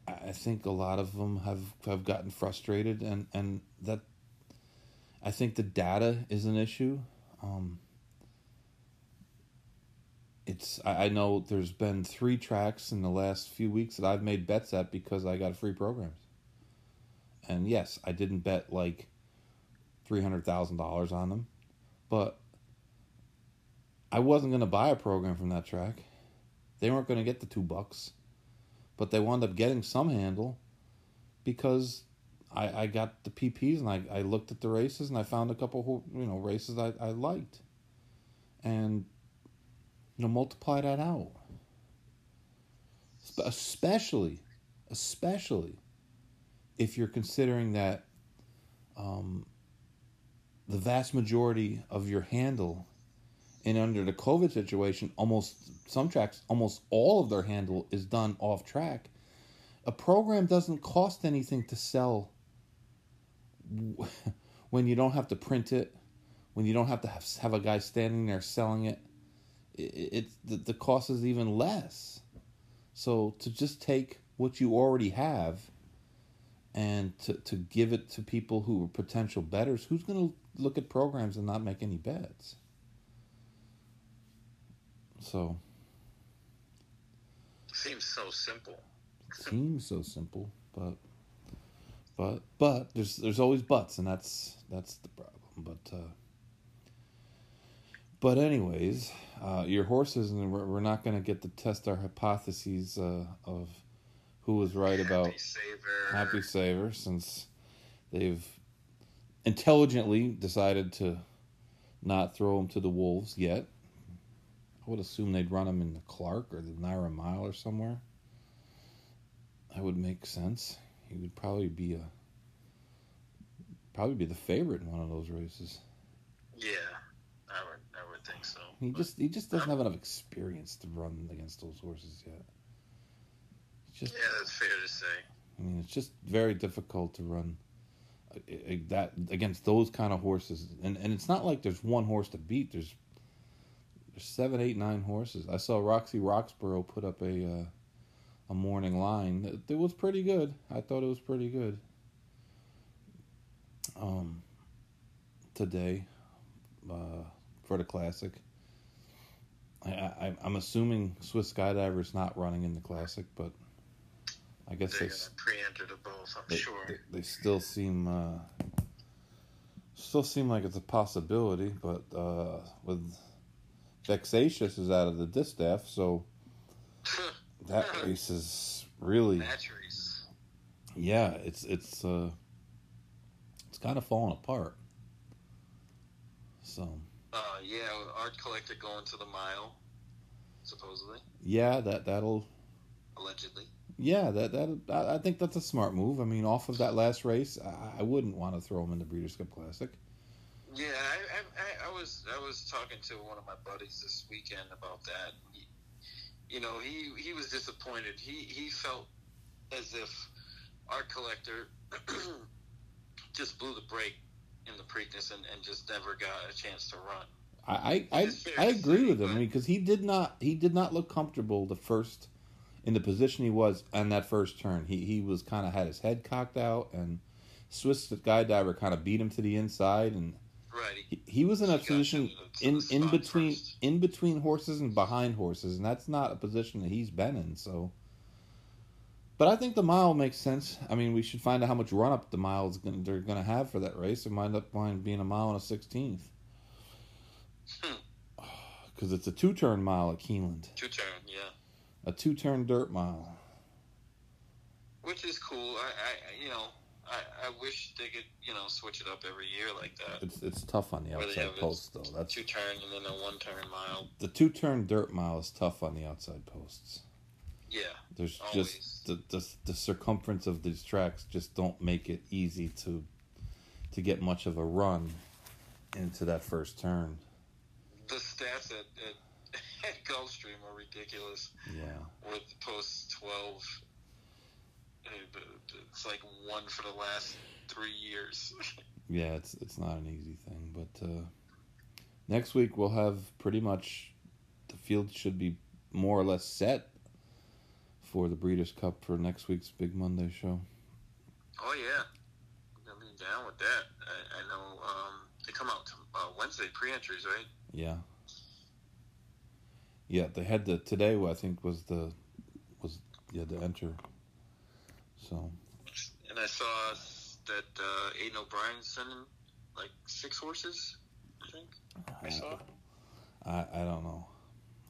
I think a lot of them have, have gotten frustrated, and, and that I think the data is an issue. Um, it's I, I know there's been three tracks in the last few weeks that I've made bets at because I got free programs. And yes, I didn't bet like three hundred thousand dollars on them, but I wasn't gonna buy a program from that track. They weren't gonna get the two bucks, but they wound up getting some handle because I, I got the PPs and I, I looked at the races and I found a couple who, you know races I, I liked. And you know, multiply that out. Especially, especially if you're considering that um, the vast majority of your handle, and under the COVID situation, almost some tracks, almost all of their handle is done off track. A program doesn't cost anything to sell when you don't have to print it, when you don't have to have, have a guy standing there selling it it's the, the cost is even less. So to just take what you already have and to, to give it to people who are potential betters, who's going to look at programs and not make any bets? So. Seems so simple. seems so simple, but but but there's there's always buts, and that's that's the problem. But uh, but anyways, uh, your horses, and we're, we're not going to get to test our hypotheses uh, of who was right Happy about Saver. Happy Saver, since they've intelligently decided to not throw him to the wolves yet. I would assume they'd run him in the Clark or the NYRA Mile or somewhere. That would make sense. He would probably be a probably be the favorite in one of those races. Yeah, I would, I would think so. He just he just doesn't have enough experience to run against those horses yet. Just Yeah, that's fair to say. I mean, it's just very difficult to run uh, that against those kind of horses, and and it's not like there's one horse to beat. There's there's seven, eight, nine horses. I saw Roxy Roxborough put up a uh, a morning line. It, it was pretty good. I thought it was pretty good. Um, today, uh, for the classic. I, I I'm assuming Swiss Skydiver's not running in the classic, but I guess they gonna pre-enter both, I'm they, sure. they, they still seem uh, still seem like it's a possibility, but uh, with Vexatious is out of the distaff, so that race is really Batteries. yeah, it's it's uh, it's kind of falling apart. So Uh, yeah, art collector going to the mile, supposedly, yeah, that that'll allegedly. Yeah that that I think that's a smart move. I mean, off of that last race, I, I wouldn't want to throw him in the Breeders' Cup Classic. Yeah, I, I, I, was I was talking to one of my buddies this weekend about that. He, you know, he he was disappointed. He he felt as if art collector just blew the break in the Preakness and, and just never got a chance to run. I I, I, I agree with him because he did not he did not look comfortable the first in the position he was on that first turn. He he was kind of had his head cocked out and Swiss Skydiver kind of beat him to the inside and Right. he, he was in a He position in in between first. in between horses and behind horses and that's not a position that he's been in so but I think the mile makes sense. I mean, we should find out how much run up the miles gonna, they're going to have for that race. It might end up being a mile and a sixteenth Hmm. because it's a two turn mile at Keeneland, Two turn, yeah. A two turn dirt mile. Which is cool. I, I you know, I, I wish they could, you know, switch it up every year like that. It's it's tough on the outside have it post though. That's Two turn and then a one turn mile. the two turn dirt mile is tough on the outside posts. Yeah. There's Always. just the, the the circumference of these tracks just don't make it easy to to get much of a run into that first turn. The stats at, at, at Gulfstream are ridiculous. Yeah. With post 12, uh, it's like one for the last three years. Yeah, it's it's not an easy thing, but uh, next week we'll have pretty much the field should be more or less set for the Breeders' Cup for next week's Big Monday show. oh, yeah. Be down with that. I, I know um, they come out to, uh, Wednesday pre entries, right? Yeah. Yeah, they had the today. I think was the was yeah the enter. So And I saw that uh, Aidan O'Brien's sending like six horses, I think. I saw. I I don't know.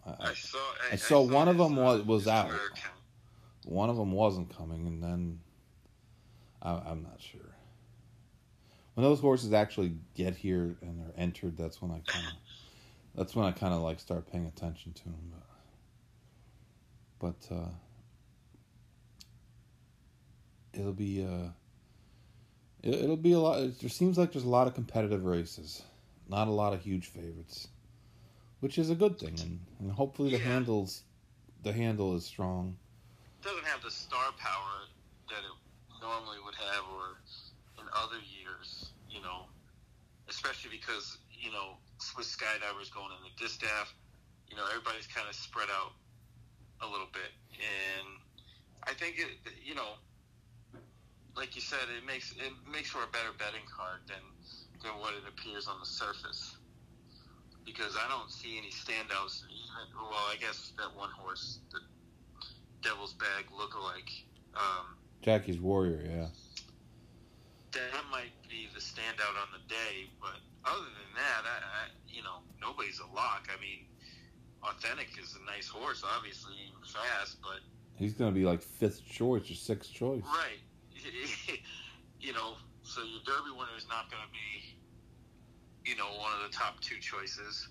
I, I, I saw. I, I saw one of them uh, was- was out. One of them wasn't coming, and then I, I'm not sure. When those horses actually get here and they're entered, that's when I kind of that's when I kind of like start paying attention to him. But but uh, it'll be uh, it, it'll be a lot. It there seems like there's a lot of competitive races, not a lot of huge favorites, which is a good thing, and, and hopefully the Yeah. handles the handle is strong. doesn't have the star power that it normally would have or in other years, you know, especially because, you know, Swiss skydivers going in the distaff, you know, everybody's kind of spread out a little bit. And I think it, you know, like you said, it makes it makes for a better betting card than than what it appears on the surface. Because I don't see any standouts. Even well, I guess that one horse, the Devil's Bag lookalike. Um, Jackie's Warrior, yeah. that might be the standout on the day, but other than that, I, I you know nobody's a lock. I mean, Authentic is a nice horse, obviously and fast, but He's gonna be like fifth choice or sixth choice. right, you know, so your Derby winner is not going to be, you know, one of the top two choices.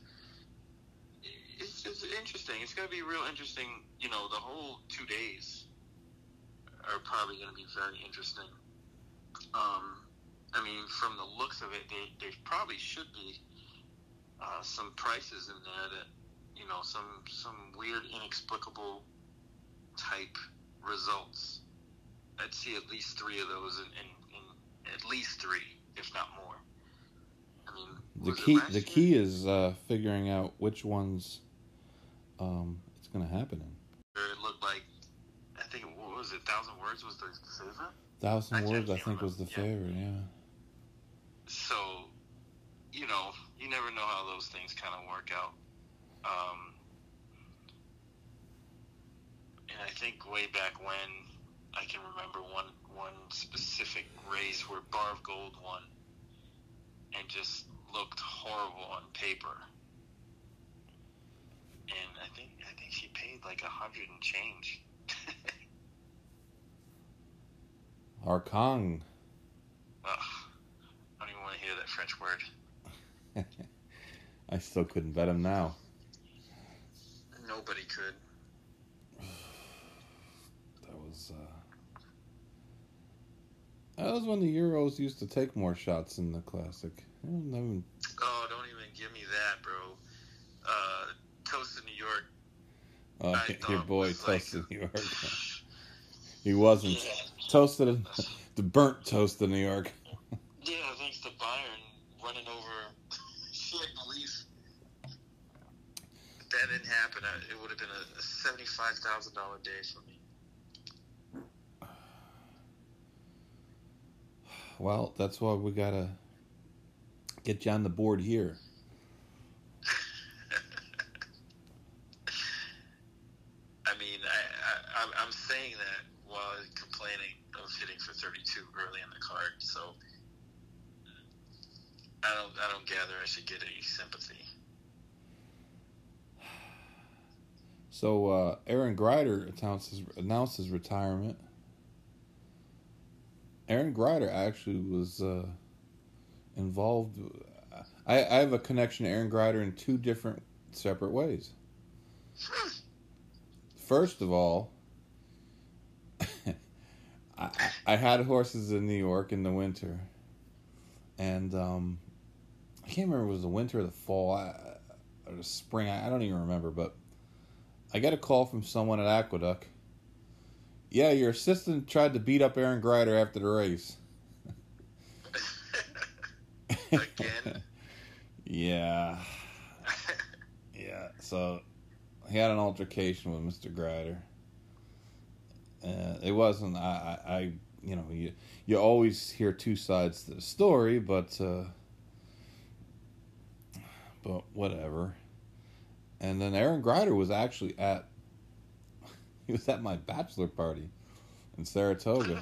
It's, it's interesting. It's going to be real interesting. You know, the whole two days are probably going to be very interesting. Um, I mean, from the looks of it, they, they probably should be uh, some prices in there that you know some some weird inexplicable type results. I'd see at least three of those in, in, in at least three, if not more. I mean, The key the year? key is uh, figuring out which ones um, it's going to happen in. It looked like I think what was it? Thousand words was the favorite. Thousand I words, I think, was the remember. Yeah. favorite. Yeah. So, you know, you never know how those things kind of work out. Um, and I think way back when, I can remember one one specific race where Barv Gold won, and just looked horrible on paper. And I think I think she paid like a hundred and change. Arcangues. Ugh, I don't even want to hear that French word. I still couldn't bet him now. Nobody could. That was. Uh, that was when the Euros used to take more shots in the classic. Know. Oh, don't even give me that, bro. Uh, Toast in New York. I your boy was like- toasted New York. He wasn't Yeah, toasted. In, the burnt toast in New York. To Bayern running over Shared Belief. If that didn't happen, it would have been a, seventy-five thousand dollar day for me. Well, that's why we gotta get you on the board here. I mean, I, I I'm- saying that while complaining of hitting for thirty-two early in the card, so I don't I don't gather I should get any sympathy. So uh, Aaron Gryder announces his retirement. Aaron Gryder actually was uh, involved. I, I have a connection to Aaron Gryder in two different separate ways. First of all, I, I- had horses in New York in the winter, and um, can't remember if it was the winter or the fall I, or the spring. I, I don't even remember, but I got a call from someone at Aqueduct. Yeah, your assistant tried to beat up Aaron Gryder after the race. Again? yeah. Yeah. So he had an altercation with Mr. Gryder. Uh, it wasn't. I, I. I. You know. You. You always hear two sides to the story, but. Uh, but whatever. And then Aaron Gryder was actually at. He was at my bachelor party in Saratoga,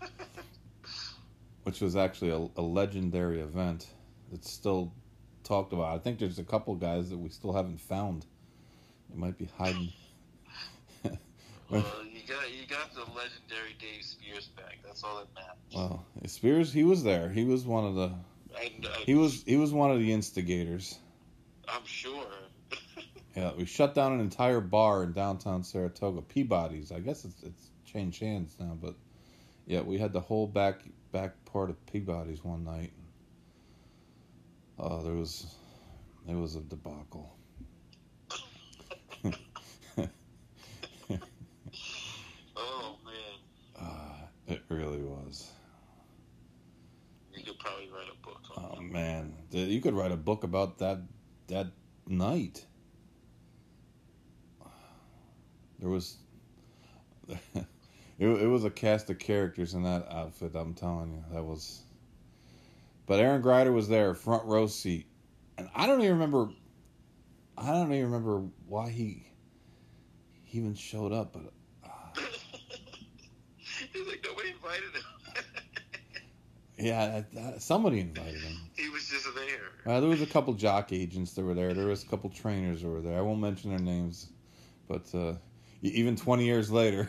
which was actually a, a legendary event. It's still talked about. I think there's a couple guys that we still haven't found. They might be hiding. Well, you got you got the legendary Dave Spears back. That's all that matters. Well, Spears, he was there. He was one of the. I, I, He was he was one of the instigators. I'm sure. Yeah, we shut down an entire bar in downtown Saratoga, Peabody's. I guess it's it's changed hands now, but yeah, we had the whole back back part of Peabody's one night. Oh, there was it was a debacle. oh man, Uh, it really was. you could probably write a book on Oh man, you could write a book about that that night. There was it, it was a cast of characters in that outfit. I'm telling you, that was. But Aaron Gryder was there, front row seat, and I don't even remember. I don't even remember why he, he even showed up, but He's like nobody invited him. Yeah, somebody invited him. he was just there. Uh, there was a couple jock agents that were there. There was a couple trainers that were there. I won't mention their names, but uh, even 20 years later,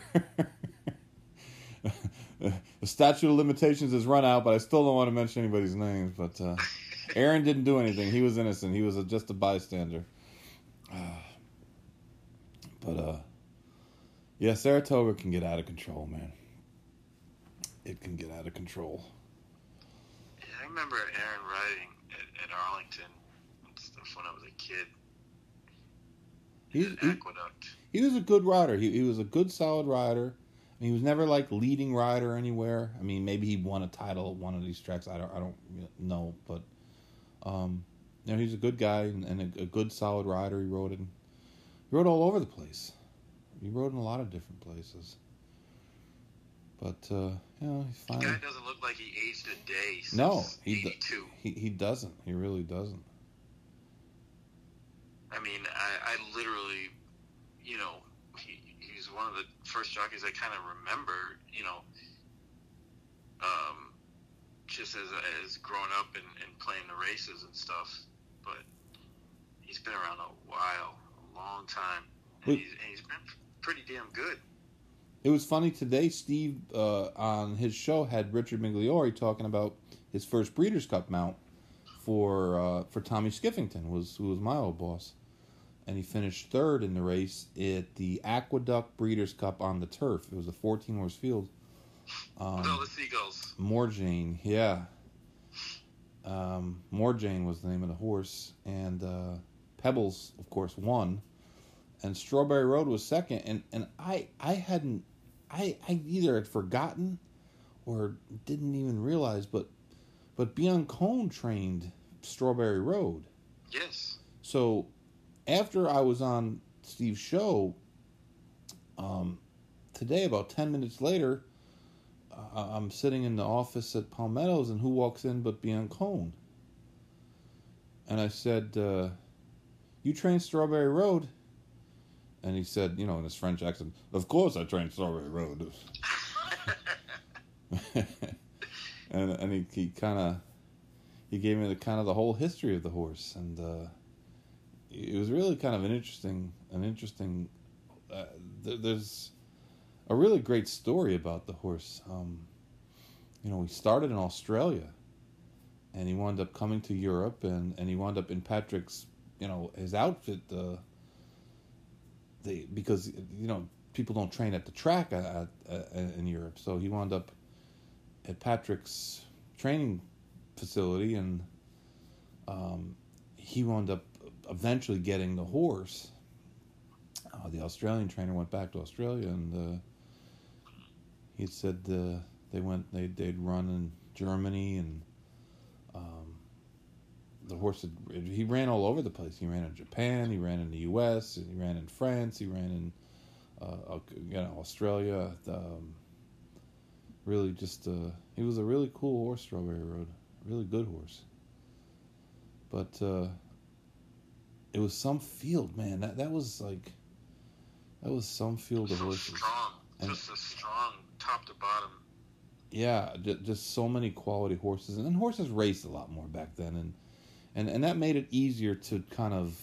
the statute of limitations has run out. But I still don't want to mention anybody's names. But uh, Aaron didn't do anything. He was innocent. He was a, just a bystander. but uh, yeah, Saratoga can get out of control, man. It can get out of control. Remember Aaron riding at, at Arlington stuff. when I was a kid. He's, An he, aqueduct. he was a good rider. He, he was a good, solid rider. I mean, he was never like leading rider anywhere. I mean, maybe he won a title at one of these tracks. I don't, I don't know, but um, you know, he's a good guy and, and a, a good, solid rider. He rode in, he rode all over the place. He rode in a lot of different places. But uh, you know, he's fine. guy doesn't look like he aged a day since No, he d- 82. He he doesn't. He really doesn't. I mean, I, I literally, you know, he, he's one of the first jockeys I kind of remember, you know, um, just as as growing up and, and playing the races and stuff. But he's been around a while, a long time, and Wait. he's, and he's been pretty damn good. It was funny today. Steve uh, on his show had Richard Migliore talking about his first Breeders' Cup mount for uh, for Tommy Skiffington, was who was my old boss, and he finished third in the race at the Aqueduct Breeders' Cup on the turf. It was a 14 horse field. Um, the seagulls. Mourjane, yeah. Um, Mourjane was the name of the horse, and uh, Pebbles, of course, won, and Strawberry Road was second. And, and I I hadn't I I either had forgotten or didn't even realize, but but Biancone trained Strawberry Road. Yes. So after I was on Steve's show, um, today about ten minutes later, uh, I'm sitting in the office at Palmettos, and who walks in but Biancone? And I said, uh, "You trained Strawberry Road?" And he said, you know, in his French accent, "Of course I train Strawberry Road." and and he, he kind of he gave me the kind of the whole history of the horse, and uh, it was really kind of an interesting an interesting. Uh, th- there's a really great story about the horse. Um, you know, he started in Australia, and he wound up coming to Europe, and, and he wound up in Patrick's, you know, his outfit. Uh, they because you know people don't train at the track at, at, at, in Europe, so he wound up at Patrick's training facility, and um, he wound up eventually getting the horse. Uh, the Australian trainer went back to Australia, and uh, he said uh, they went they they'd run in Germany, and um, the horse had, he ran all over the place. He ran in Japan, he ran in the U.S., he ran in France, he ran in uh, you know Australia. Um, really, just uh, he was a really cool horse, Strawberry Road, really good horse. But uh, it was some field, man. That that was like that was some field of So horses. strong. And- Just a strong top to bottom. Yeah, just, just so many quality horses, and horses raced a lot more back then, and and and that made it easier to kind of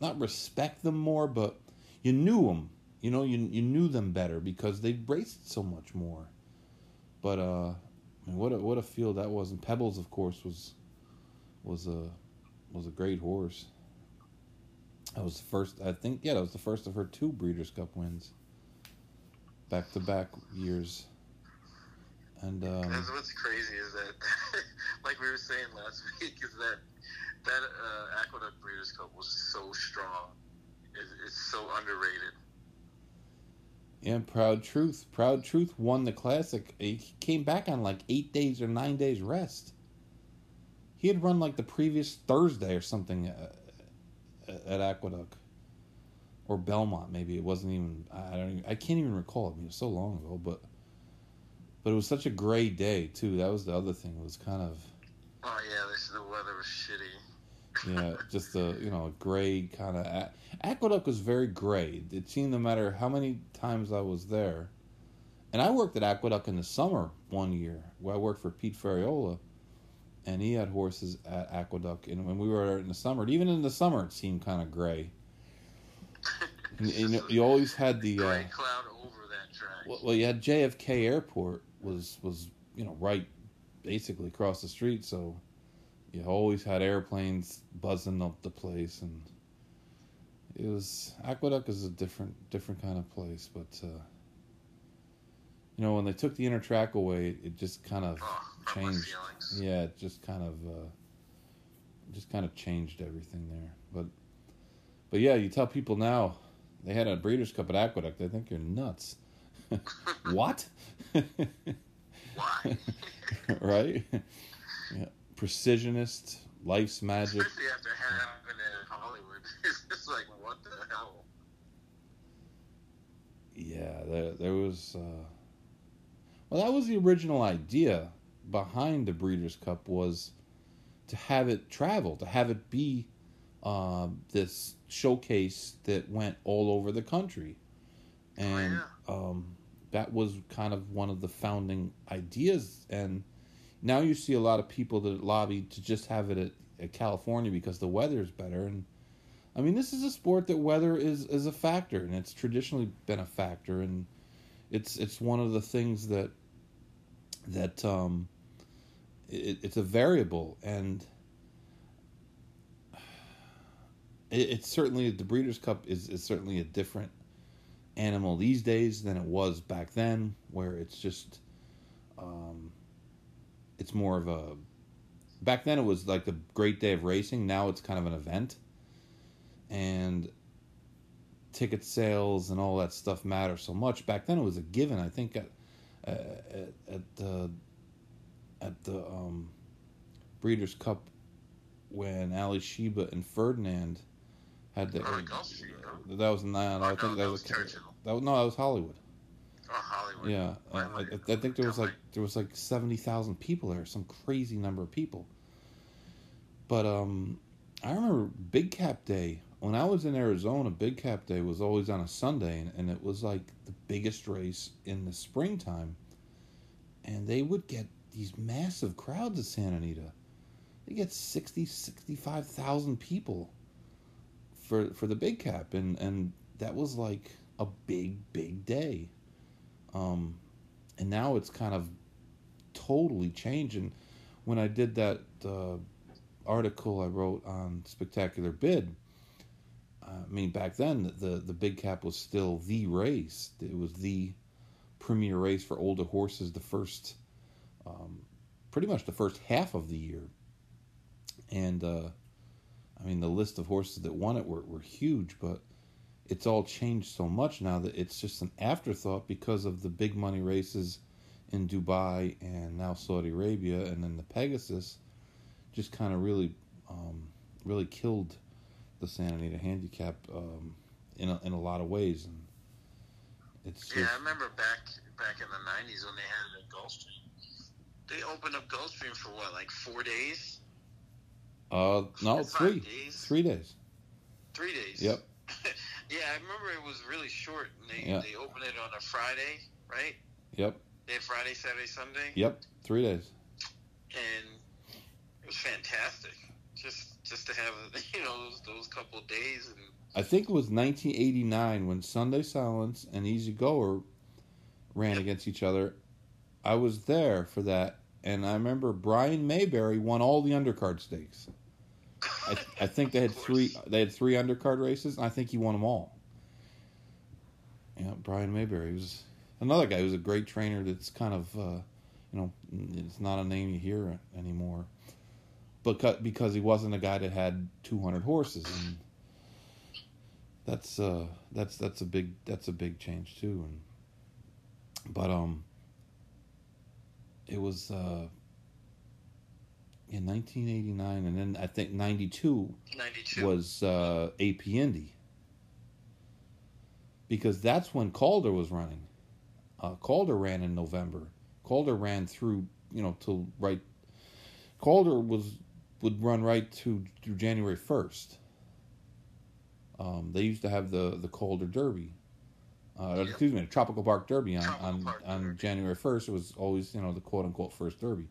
not respect them more, but you knew them. You know, you you knew them better because they raced so much more. But uh, I mean, what a what a field that was, and Pebbles, of course, was was a was a great horse. That was the first, I think, yeah, that was the first of her two Breeders' Cup wins back to back years. And um, what's crazy is that, like we were saying last week, is that that uh, Aqueduct Breeders' Cup was so strong. It, it's so underrated. yeah, Proud Truth, Proud Truth won the classic. He came back on like eight days or nine days rest. He had run like the previous Thursday or something uh, at Aqueduct or Belmont. Maybe it wasn't even. I don't. Even, I can't even recall. I mean, it was so long ago, but but it was such a gray day too. That was the other thing. It was kind of Oh yeah, this the weather was shitty. yeah, just a you know a gray kind of. Aqueduct was very gray. It seemed no matter how many times I was there, and I worked at Aqueduct in the summer one year. Where I worked for Pete Ferriola, and he had horses at Aqueduct. And when we were there in the summer, even in the summer, it seemed kind of gray. And, and you, always had the. Uh, Gray cloud over that track. well, well, you had JFK Airport was was you know right, basically across the street. So you always had airplanes buzzing up the place, and it was Aqueduct is a different different kind of place. But uh, you know when they took the inner track away, it just kind of oh, changed. Yeah, it just kind of uh, just kind of changed everything there. But but yeah, you tell people now they had a Breeders' Cup at Aqueduct, they think you're nuts. what? Why? right? Yeah. Precisionist, life's magic. Especially after having it in Hollywood. It's just like, what the hell? Yeah, there, there was. Uh, well, that was the original idea behind the Breeders' Cup was to have it travel, to have it be uh, this showcase that went all over the country, and um, that was kind of one of the founding ideas. And now you see a lot of people that lobby to just have it at, at California because the weather is better. And I mean, this is a sport that weather is is a factor, and it's traditionally been a factor, and it's it's one of the things that that um, it, it's a variable, and it, it's certainly the Breeders' Cup is is certainly a different animal these days than it was back then, where it's just um, it's more of a back then it was like the great day of racing. Now it's kind of an event, and ticket sales and all that stuff matter so much. Back then it was a given. I think at at, at the at the um, Breeders' Cup when Alysheba and Ferdinand had the. Oh, the That was nine. Oh, I think that was was. Churchill. That no, that was Hollywood. Oh, Hollywood. Yeah, I, I. I think there was like there was like seventy thousand people there, some crazy number of people. But um, I remember Big Cap Day when I was in Arizona. Big Cap Day was always on a Sunday, and, and it was like the biggest race in the springtime. And they would get these massive crowds at Santa Anita. They get 60, 65,000 people for for the Big Cap, and and that was like a big big day. Um, and now it's kind of totally changed. And when I did that uh, article I wrote on Spectacular Bid, I mean, back then the, the the big cap was still the race. It was the premier race for older horses. The first, um, pretty much the first half of the year. And uh, I mean, the list of horses that won it were, were huge, but it's all changed so much now that it's just an afterthought because of the big money races in Dubai and now Saudi Arabia, and then the Pegasus just kind of really, um, really killed the Santa Anita handicap um, in a, in a lot of ways, and it's just, Yeah, I remember back back in the '90s when they had it at Gulfstream. They opened up Gulfstream for what, like four days, uh no Five three days? three days. three days. Yep. yeah, I remember it was really short. And they Yeah. they opened it on a Friday, right? Yep. They had Friday, Saturday, Sunday, Yep. Three days. and it was fantastic. Just just to have you know those, those couple of days and I think it was 1989 when Sunday Silence and Easy Goer ran Yep. against each other. I was there for that, and I remember Brian Mayberry won all the undercard stakes. I, I think they had three. They had three undercard races, and I think he won them all. Yeah, Brian Mayberry was another guy who's a great trainer. That's kind of, uh, you know, it's not a name you hear anymore, but because he wasn't a guy that had 200 horses, and that's uh, that's that's a big that's a big change too. And but um, it was uh, in 1989, and then I think 92 '92. was uh, AP Indy because that's when Calder was running. Uh, Calder ran in November. Calder ran through you know till right. Calder was would run right to through January first. Um, they used to have the the Calder Derby. Uh, Yep. Excuse me, the Tropical Park Derby on Tropical on, Park on Derby. January first. It was always you know the quote unquote first Derby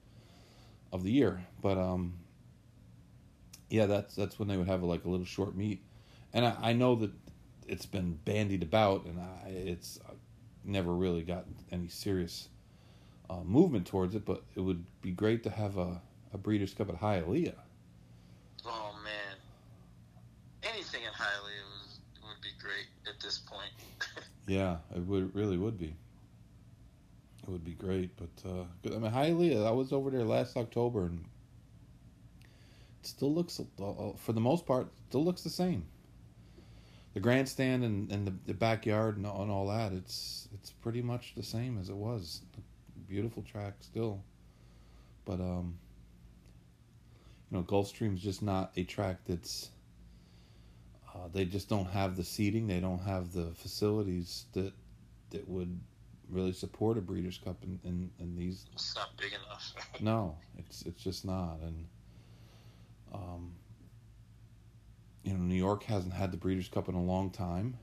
of the year. But um, yeah, that's that's when they would have like a little short meet, and I, I know that it's been bandied about, and I, it's uh, never really got any serious uh, movement towards it. But it would be great to have a, a Breeders' Cup at Hialeah. Oh man, anything in Hialeah was, would be great at this point. Yeah, it would really would be. It would be great, but uh, I mean Hialeah. I was over there last October, and it still looks uh, for the most part still looks the same. The grandstand and, and the, the backyard and, and all that it's it's pretty much the same as it was. Beautiful track still, but um, you know Gulfstream's just not a track that's. Uh, they just don't have the seating. They don't have the facilities that that would really support a Breeders' Cup in, in, in these. It's not big enough. no, it's it's just not, and um, you know, New York hasn't had the Breeders' Cup in a long time,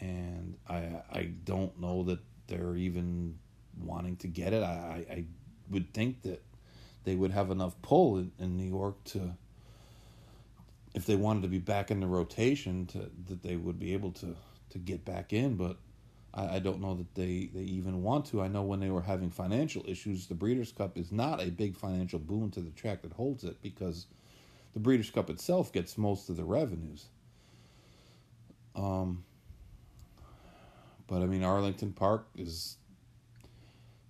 and I I don't know that they're even wanting to get it. I I would think that they would have enough pull in, in New York to. If they wanted to be back in the rotation, to that they would be able to to get back in, but I, I don't know that they, they even want to. I know when they were having financial issues, the Breeders' Cup is not a big financial boon to the track that holds it because the Breeders' Cup itself gets most of the revenues. Um, but I mean, Arlington Park is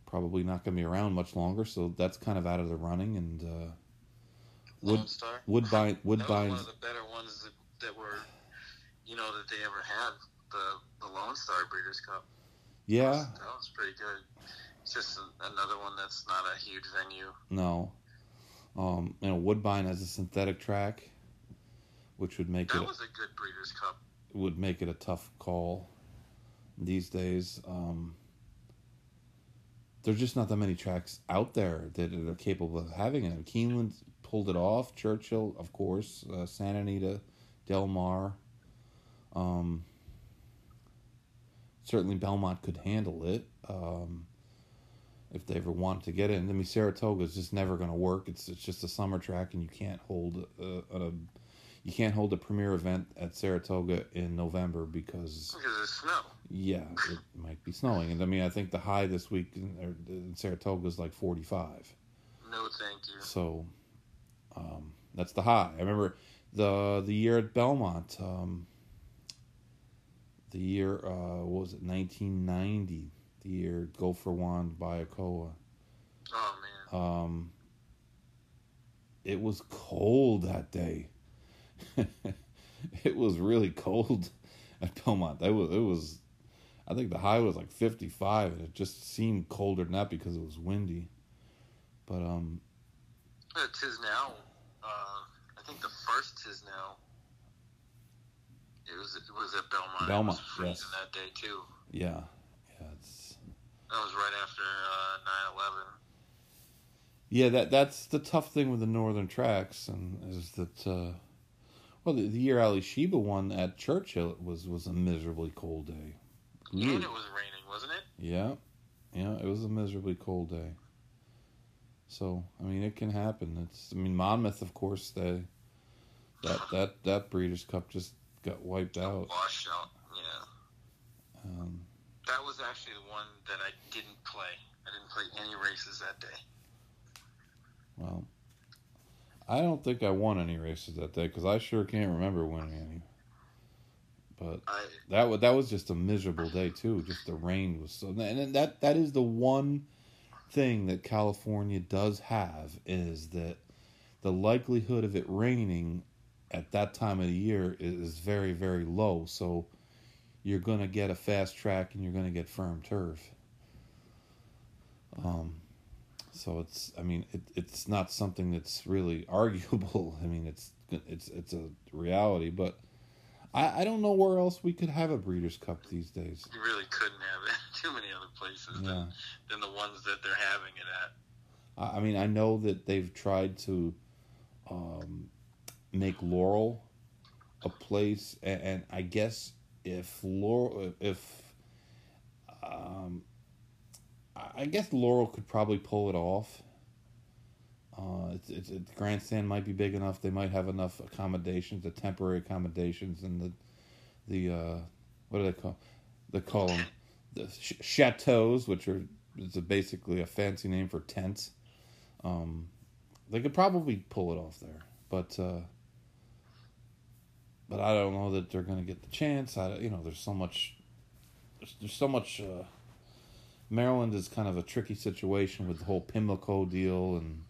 probably not going to be around much longer, so that's kind of out of the running. And uh, Wood, Star. Woodbine, Woodbine, one of the better ones that, that were, you know, that they ever had the the Lone Star Breeders' Cup. Yeah, that was, that was pretty good. It's just another one that's not a huge venue. No, um, you know, Woodbine has a synthetic track, which would make that it. That was a good Breeders' Cup. Would make it a tough call these days. Um, there's just not that many tracks out there that are capable of having it. Keeneland pulled it off. Churchill, of course. Uh, Santa Anita, Del Mar. Um, certainly Belmont could handle it um, if they ever want to get it. And I mean, Saratoga is just never going to work. It's it's just a summer track, and you can't hold a, a, you can't hold a premier event at Saratoga in November because because of snow. Yeah, it might be snowing, and I mean, I think the high this week in, in Saratoga is like forty five. No, thank you. So, um, that's the high. I remember the the year at Belmont. Um, the year uh, was it 1990 the year Gopher won by oh man. Um it was cold that day. It was really cold. At belmont it was it was i think the high was like 55 and it just seemed colder than that because it was windy. But um it is now uh i think the first is now it was it was at Belmont. Belmont, it was yes. that day too. Yeah, yeah, it's. That was right after uh, 9/11. Yeah, that that's the tough thing with the northern tracks, and is that uh, well, the, the year Alysheba won at Churchill it was was a miserably cold day. And it was raining, wasn't it? Yeah, yeah, it was a miserably cold day. So I mean, it can happen. It's I mean, Monmouth, of course, they that that that Breeders' Cup just got wiped out. Washed out, yeah. Um, that was actually the one that I didn't play. I didn't play any races that day. Well, I don't think I won any races that day because I sure can't remember winning any. But I, that was that was just a miserable day too. Just the rain was so, and that that is the one thing that California does have is that the likelihood of it raining at that time of the year is very very low. So you're going to get a fast track and you're going to get firm turf. Um so it's i mean it, it's not something that's really arguable. I mean it's it's it's a reality but I, I don't know where else we could have a breeders cup these days. You really couldn't have it too many other places yeah. than, than the ones that they're having it at. I mean i know that they've tried to um, make Laurel a place, and, and I guess if Laurel, if um, I guess Laurel could probably pull it off. Uh, it's, it's, the grandstand might be big enough. They might have enough accommodations, the temporary accommodations, and the the uh, what do they call? They call them the ch- chateaus, which are it's a basically a fancy name for tents. Um, they could probably pull it off there, but uh, but I don't know that they're going to get the chance. I, you know, there's so much, there's, there's so much. Uh, Maryland is kind of a tricky situation with the whole Pimlico deal, and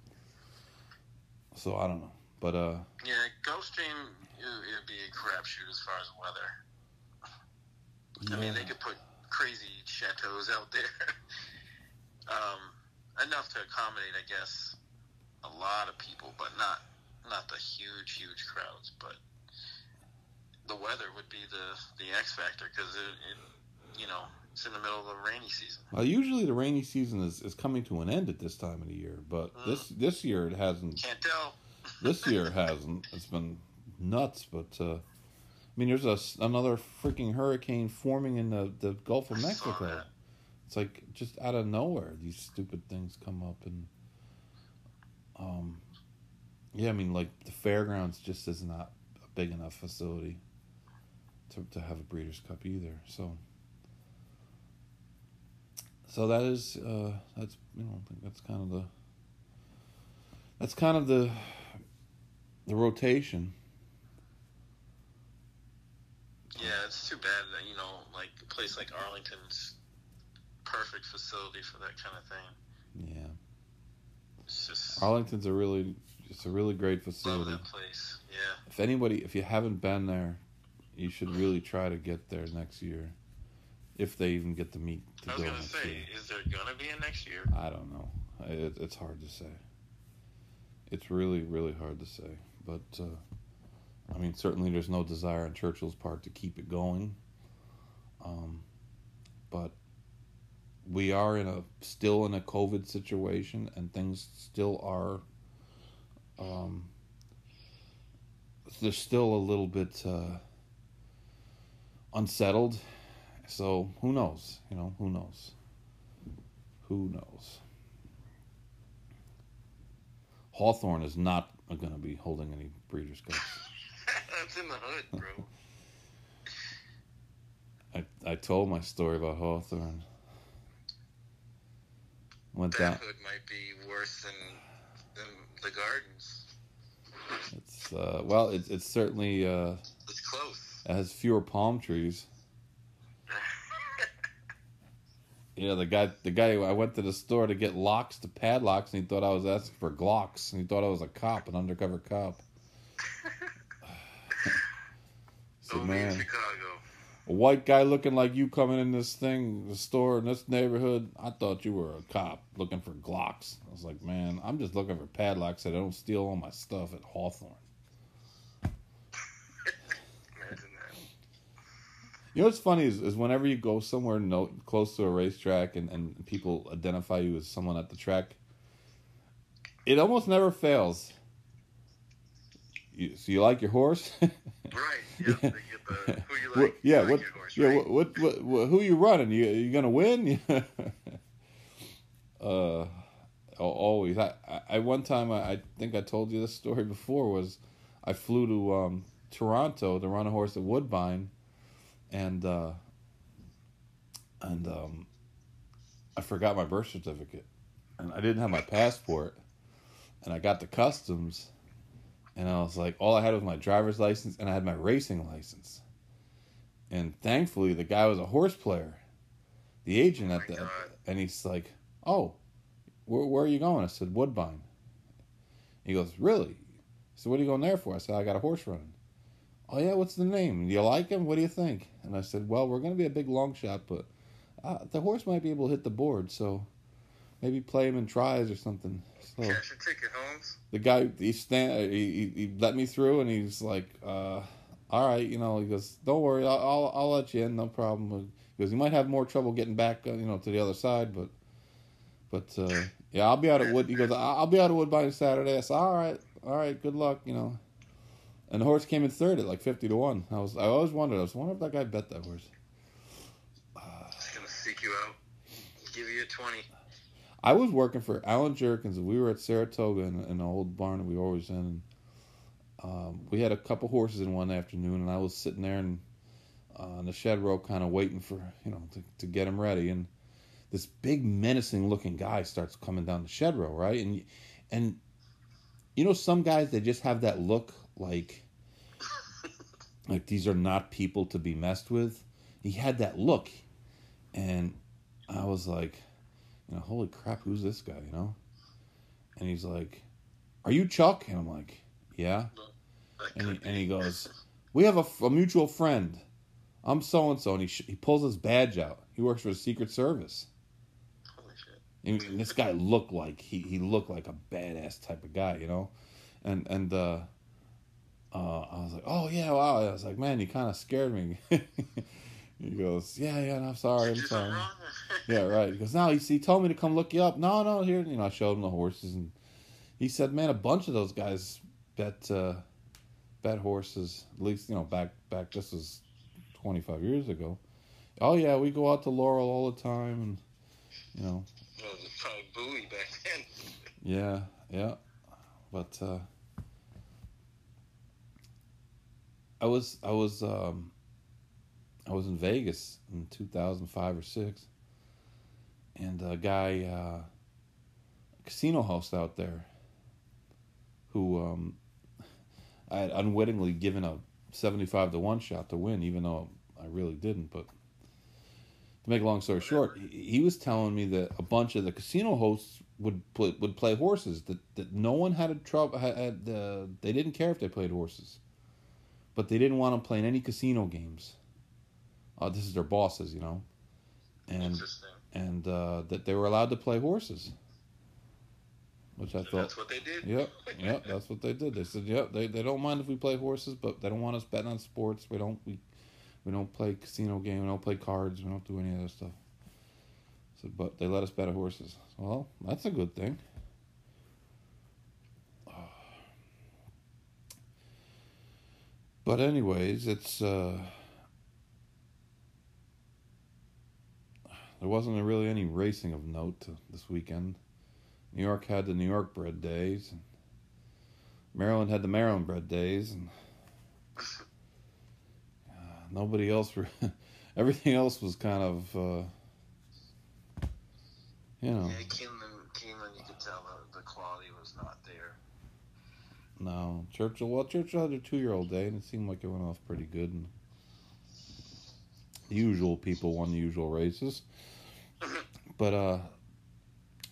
So I don't know, but uh, Yeah, Gulfstream it would be a crapshoot as far as weather. I mean, they could put crazy chateaus out there. um, enough to accommodate, I guess, a lot of people, but not not the huge, huge crowds. But the weather would be the the X factor because it, it, you know, it's in the middle of the rainy season. Well, usually the rainy season is, is coming to an end at this time of the year, but Mm. this this year it hasn't. Can't tell. This year it hasn't. It's been nuts, but uh, I mean, there's a another freaking hurricane forming in the the Gulf of Mexico. It's like just out of nowhere these stupid things come up and um yeah, I mean like the fairgrounds just is not a big enough facility to to have a Breeders' Cup either. So so that is uh that's you know that's kind of the that's kind of the the rotation. Yeah, it's too bad that you know, like a place like Arlington's perfect facility for that kind of thing. Yeah. It's just Arlington's a really it's a really great love facility. that place. Yeah. If anybody, if you haven't been there, you should really try to get there next year, if they even get to meet to I was gonna say, year. is there gonna be a next year? I don't know. It, it's hard to say. It's really, really hard to say. But uh, I mean, certainly there's no desire on Churchill's part to keep it going. Um, but we are in a still in a COVID situation, and things still are. Um, there's still a little bit uh, unsettled. So who knows? You know, who knows? Who knows? Hawthorne is not going to be holding any Breeders' Cups. That's in the hood, bro. I, I told my story about Hawthorne. Went that down. hood might be worse than than the gardens. It's uh, well, it's it's certainly uh, It's close. It has fewer palm trees. Yeah, the guy, the guy, I went to the store to get locks to padlocks, and he thought I was asking for Glocks, and he thought I was a cop, an undercover cop. so man, Chicago. a white guy looking like you coming in this thing, the store in this neighborhood, I thought you were a cop looking for Glocks. I was like, man, I'm just looking for padlocks so I don't steal all my stuff at Hawthorne. Imagine that. You know what's funny is, is whenever you go somewhere no, close to a racetrack and, and people identify you as someone at the track, it almost never fails. You, so you like your horse? Right. Yeah. The who you What- yeah, you what, your horse, yeah, right? what, what, what, what, who you running? You you gonna win? uh, always. I, I, I one time I, I think I told you this story before was I flew to um, Toronto to run a horse at Woodbine, and uh, and um, I forgot my birth certificate, and I didn't have my passport, and I got to customs, and I was like, all I had was my driver's license, and I had my racing license, and thankfully the guy was a horse player, the agent Oh at the, God. and he's like, oh, where, where are you going? I said Woodbine. He goes, really? So what are you going there for? I said, I got a horse running. Oh yeah, what's the name? Do you like him? What do you think? And I said, well, we're going to be a big long shot, but uh, the horse might be able to hit the board, so maybe play him in tries or something. So Cash a ticket, Holmes. the guy he stand he, he, he let me through, and he's like, uh, all right, you know, he goes, don't worry, I'll I'll, I'll let you in, no problem. He goes, you might have more trouble getting back, uh, you know, to the other side, but but uh, yeah, I'll be out at Wood. He goes, "I- I'll be out at Woodbine Saturday. I said, all right, all right, good luck, you know. And the horse came in third at like fifty to one. I was I always wondered. I was wondering if that guy bet that horse. Just gonna seek you out. Give you a twenty. I was working for Allen Jerkens, and we were at Saratoga in, in an old barn that we were always in. And, um, we had a couple horses in one afternoon, and I was sitting there and uh, on the shed row, kind of waiting for you know to, to get him ready. And this big menacing looking guy starts coming down the shed row, right? And and you know some guys they just have that look like like these are not people to be messed with. He had that look, and I was like, you know, holy crap, who's this guy? You know, and he's like, "Are you Chuck?" And I'm like, "Yeah." And he, and he goes, "We have a mutual friend. I'm so and so." And he sh- he pulls his badge out. He works for the Secret Service. And, and this guy looked like he, he looked like a badass type of guy, you know, and and uh, uh, I was like, oh yeah, wow. I was like, man, you kind of scared me. he goes, yeah, yeah, no, I'm sorry, I'm Did you do something sorry. Yeah, right. He goes, no, he, he told me to come look you up. No, no, here, you know, I showed him the horses, and he said, man, a bunch of those guys bet uh, bet horses. At least, you know, back back this was 25 years ago. Oh yeah, we go out to Laurel all the time, and you know, Well, it was probably Bowie back then. Yeah, yeah. But uh I was I was um I was in Vegas in 2005 or 6 and a guy uh casino host out there who um I had unwittingly given a 75 to 1 shot to win even though I really didn't but to make a long story short, he, he was telling me that a bunch of the casino hosts would play, would play horses. That, that no one had a trouble. Had, had uh, they didn't care if they played horses, but they didn't want them playing any casino games. Uh, this is their bosses, you know, and Interesting. and uh, that they were allowed to play horses. Which I And thought, that's what they did. yep, yep, that's what they did. They said, yep, they, they don't mind if we play horses, but they don't want us betting on sports. We don't we we don't play casino game. We don't play cards. We don't do any of that stuff. So, but they let us bet on horses. Well, that's a good thing. But anyways, it's uh, there wasn't really any racing of note this weekend. New York had the New York bred days. And Maryland had the Maryland bred days, and uh, nobody else. Re- everything else was kind of, uh, you know, Yeah, Keeneland, Keeneland, you could tell the, the quality was not there. No Churchill. Well, Churchill had a two-year-old day, and it seemed like it went off pretty good. And the usual people won the usual races, but uh,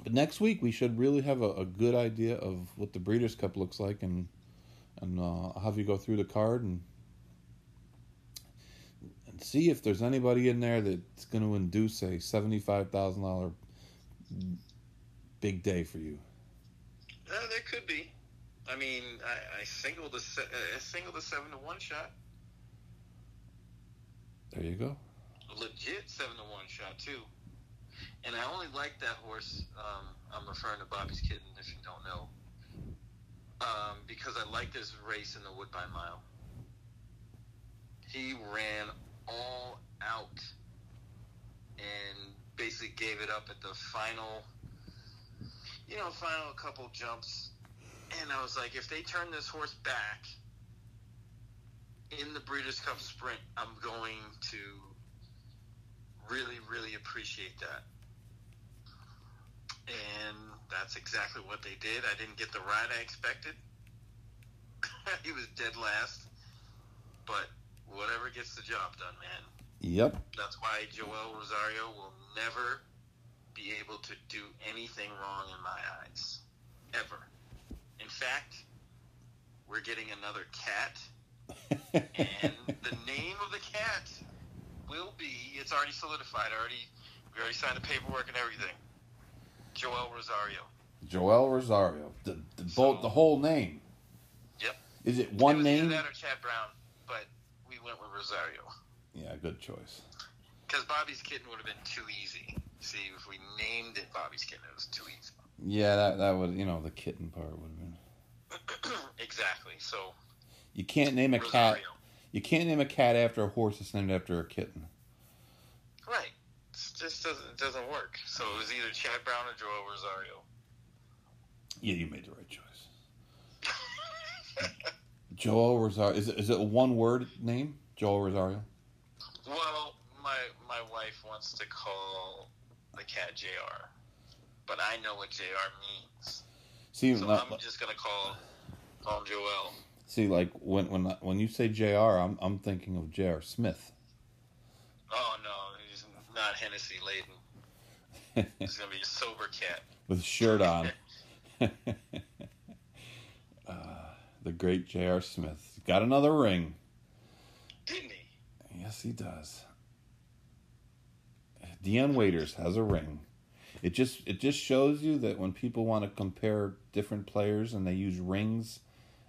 but next week we should really have a, a good idea of what the Breeders' Cup looks like, and and uh, I'll have you go through the card and and see if there's anybody in there that's going to induce a seventy-five thousand dollar big day for you. Uh, there could be. I mean, I, I singled a, I singled a seven to one shot. There you go. A legit seven to one shot too. And I only like that horse. Um, I'm referring to Bobby's Kitten, if you don't know, um, because I like this race in the Woodbine Mile. He ran all out and basically gave it up at the final, you know, final couple jumps. And I was like, if they turn this horse back in the Breeders' Cup Sprint, I'm going to really, really appreciate that. And that's exactly what they did. I didn't get the ride I expected. he was dead last. But whatever gets the job done, man. Yep. That's why Joel Rosario will never be able to do anything wrong in my eyes. Ever. In fact, we're getting another cat and the name of the cat will be it's already solidified already we already signed the paperwork and everything joel rosario Joel Rosario. The the, both, the whole name. Yep. Is it it one either name? that or chad brown but we went with rosario Yeah, good choice. because bobby's kitten would have been too easy see if we named it bobby's kitten it was too easy Yeah, that that would you know the kitten part would have been. exactly so You can't name a cat. You can't name a cat after a horse that's named after a kitten. right it just doesn't it doesn't work so it was either chad brown or joel rosario Yeah, you made the right choice. Joel Rosario. Is it is it a one word name? Joel Rosario. Well, my my wife wants to call the cat Jr. But I know what Jr. means, See, so not- I'm uh, just gonna call call him Joel. see, like when when when you say Jr., I'm I'm thinking of J.R. Smith. Oh no, he's not Hennessy laden. He's gonna be a sober cat. with a shirt on. Uh, the great J.R. Smith got another ring. Didn't he? Yes, he does. Dion Waiters has a ring. It just it just shows you that when people want to compare different players and they use rings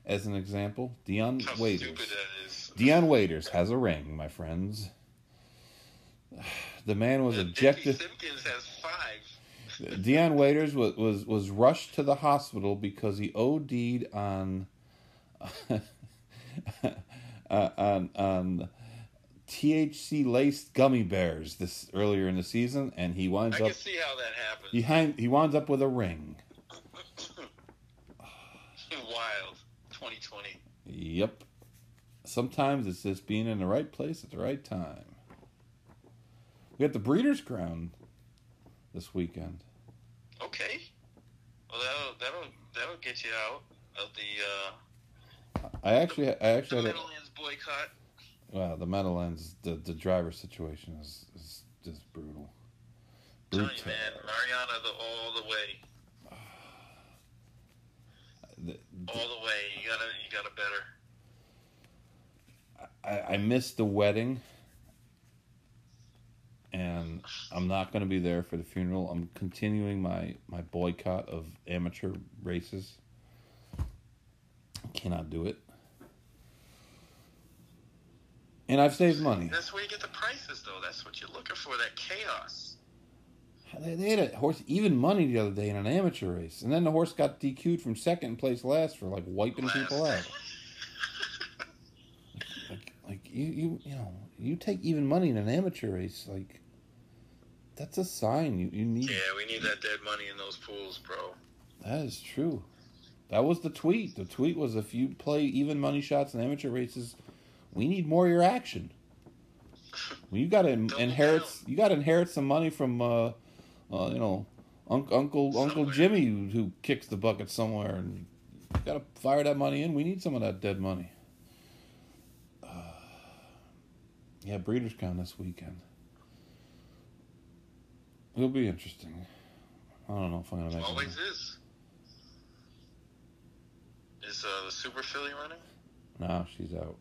as an example, Dion How Waiters. stupid that is. Dion Waiters has a ring, my friends. The man was ejected. Has five. Dion Waiters was, was was rushed to the hospital because he OD'd on uh, on on THC laced gummy bears this earlier in the season, and he winds I up can see how that happens. he he winds up with a ring. Wild. 2020. Yep. Sometimes it's just being in the right place at the right time. We got the Breeders' Crown this weekend. Okay. Well, that'll that'll that'll get you out of the uh, I actually I the actually had a, Meadowlands boycott. Wow, the Meadowlands, the the driver situation is is just brutal. Tell you, man, Mariana, the all the way, The- all the way. You gotta you gotta better. I, I missed the wedding, and I'm not going to be there for the funeral. I'm continuing my my boycott of amateur races. Cannot do it, and I've saved money. That's where you get the prices, though. That's what you're looking for. That chaos. They, they had a horse even money the other day in an amateur race, and then the horse got DQ'd from second place last for like wiping people out. Like like you you you know you take even money in an amateur race like that's a sign you you need yeah, we need that dead money in those pools, bro. that is true that was the tweet the tweet was if you play even money shots in amateur races we need more of your action well, you got to inherit down. you got to inherit some money from uh, uh you know un- uncle uncle jimmy who, who kicks the bucket somewhere and got to fire that money in we need some of that dead money uh, yeah Breeders' Crown this weekend it'll be interesting i don't know if i'm gonna make it Always is. Is uh, the super filly running? no she's out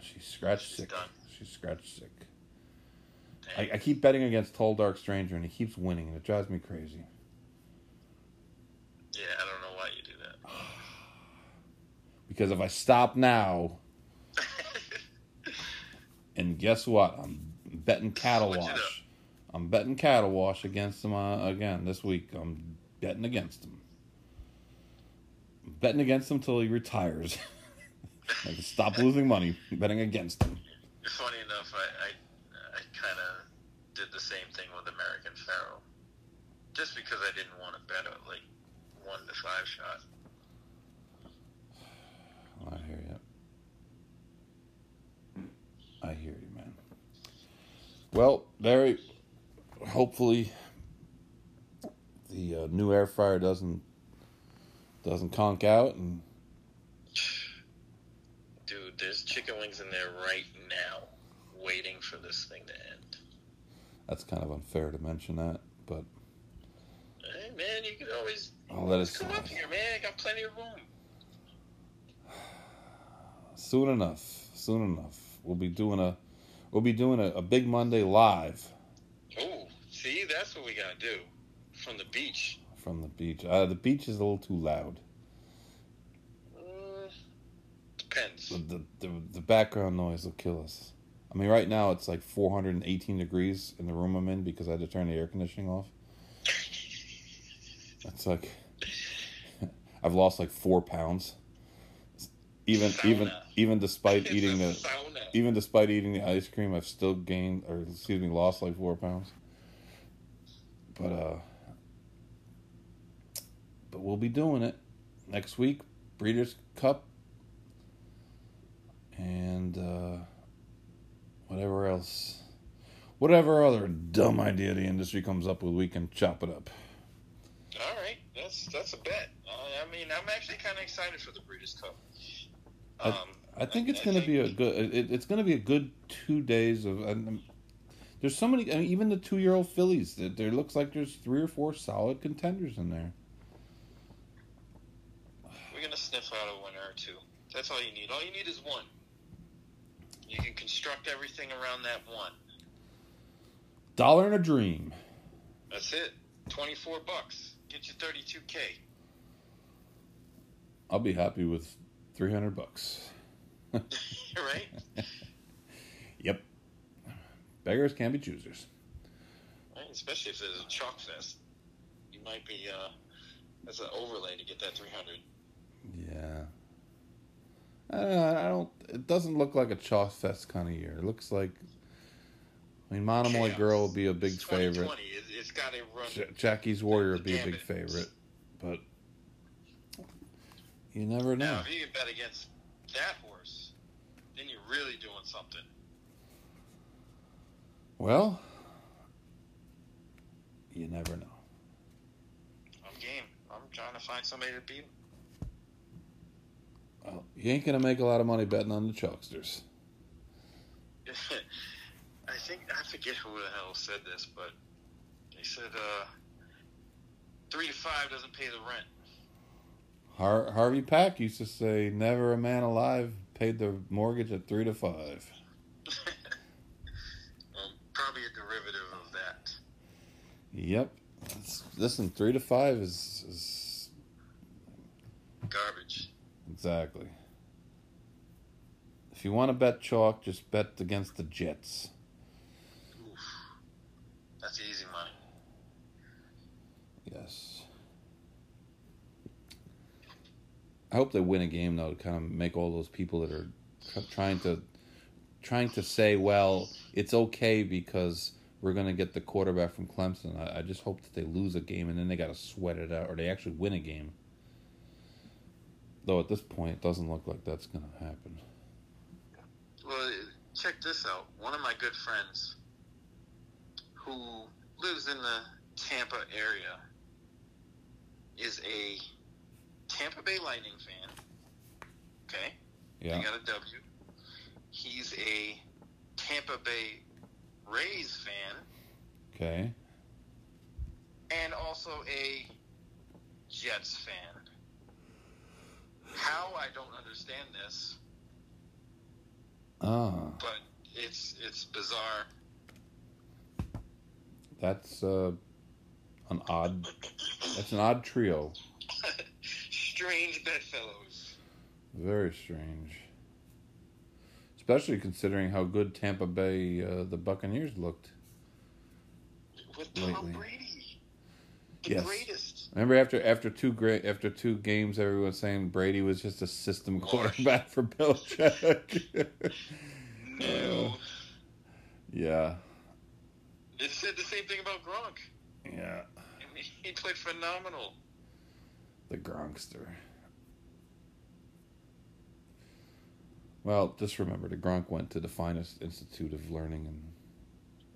she's scratch She's sick done. she's scratch sick. I, I keep betting against Tall Dark Stranger and he keeps winning and it drives me crazy. yeah, I don't know why you do that. Because if I stop now, and guess what? I'm betting Cattlewash. I'm betting Cattlewash against him uh, again this week. I'm betting against him. I'm betting against him till he retires. I can stop losing money betting against him. Funny enough, I, I kind of did the same thing American Pharoah, just because I didn't want to bet a like one to five shot. I hear you. I hear you, man. Well, Barry, hopefully the uh, new air fryer doesn't doesn't conk out and Dude, there's chicken wings in there right now, waiting for this thing to end. That's kind of unfair to mention that, but Hey man, you can always I'll let it come up here, man. I got plenty of room. Soon enough, soon enough, we'll be doing a we'll be doing a, a big Monday live Oh, see, that's what we gotta do from the beach. from the beach. Uh, the beach is a little too loud. Mm, depends. The the the background noise will kill us. I mean, right now it's like 418 degrees in the room I'm in because I had to turn the air conditioning off. It's like I've lost like four pounds. Even even Sauna. even despite eating the sauna. even despite eating the ice cream, I've still gained or excuse me, lost like four pounds. But uh, but we'll be doing it next week, Breeders' Cup, and uh, whatever else, whatever other dumb idea the industry comes up with, we can chop it up. All right, that's that's a bet. Uh, I mean, I'm actually kind of excited for the Breeders' Cup. I- Um, I think it's going to be a good. It, it's going to be a good two days of. And there's so many. I mean, even the two-year-old fillies. There, there looks like there's three or four solid contenders in there. We're gonna sniff out a winner or two. That's all you need. All you need is one. You can construct everything around that one. Dollar and a dream. That's it. Twenty four bucks. Get you thirty two K. I'll be happy with three hundred bucks. right? Yep. Beggars can be choosers. right? Especially if there's a chalk fest. You might be uh that's an overlay to get that three hundred. Yeah. Uh, I don't. It doesn't look like a Chalk Fest kind of year. It looks like. I mean, Monomoy Chaos. Girl will be a big favorite. 2020. It, it's got to run. Jackie's Warrior would be a big it. favorite, but you never know. Now, if you can bet against that horse, then you're really doing something. Well, you never know. I'm game. I'm trying to find somebody to beat him. Well, you ain't gonna make a lot of money betting on the Chalksters. I think I forget who the hell said this, but they said uh, three to five doesn't pay the rent. Har- Harvey Pack used to say, "Never a man alive paid the mortgage at three to five. um, probably a derivative of that. Yep. Listen, three to five is, is exactly. If you want to bet chalk, just bet against the Jets. Oof. That's easy money. Yes. I hope they win a game though to kind of make all those people that are trying to trying to say, well, it's okay because we're going to get the quarterback from Clemson. I, I just hope that they lose a game and then they got to sweat it out, or they actually win a game. Though at this point, it doesn't look like that's going to happen. Well, check this out. One of my good friends who lives in the Tampa area is a Tampa Bay Lightning fan. Okay? Yeah. They got a W. He's a Tampa Bay Rays fan Okay. and also a Jets fan. How I don't understand this, Ah, but it's it's bizarre. that's uh, an odd. That's an odd trio. Strange bedfellows. Very strange. Especially considering how good Tampa Bay uh, the Buccaneers looked. With Tom Lately. Brady. The Yes. greatest. Remember after after two great after two games, everyone was saying Brady was just a system oh, quarterback for Belichick. No. yeah, It said the same thing about Gronk. yeah, I mean, he played phenomenal. the Gronkster. Well, just remember, the Gronk went to the finest institute of learning in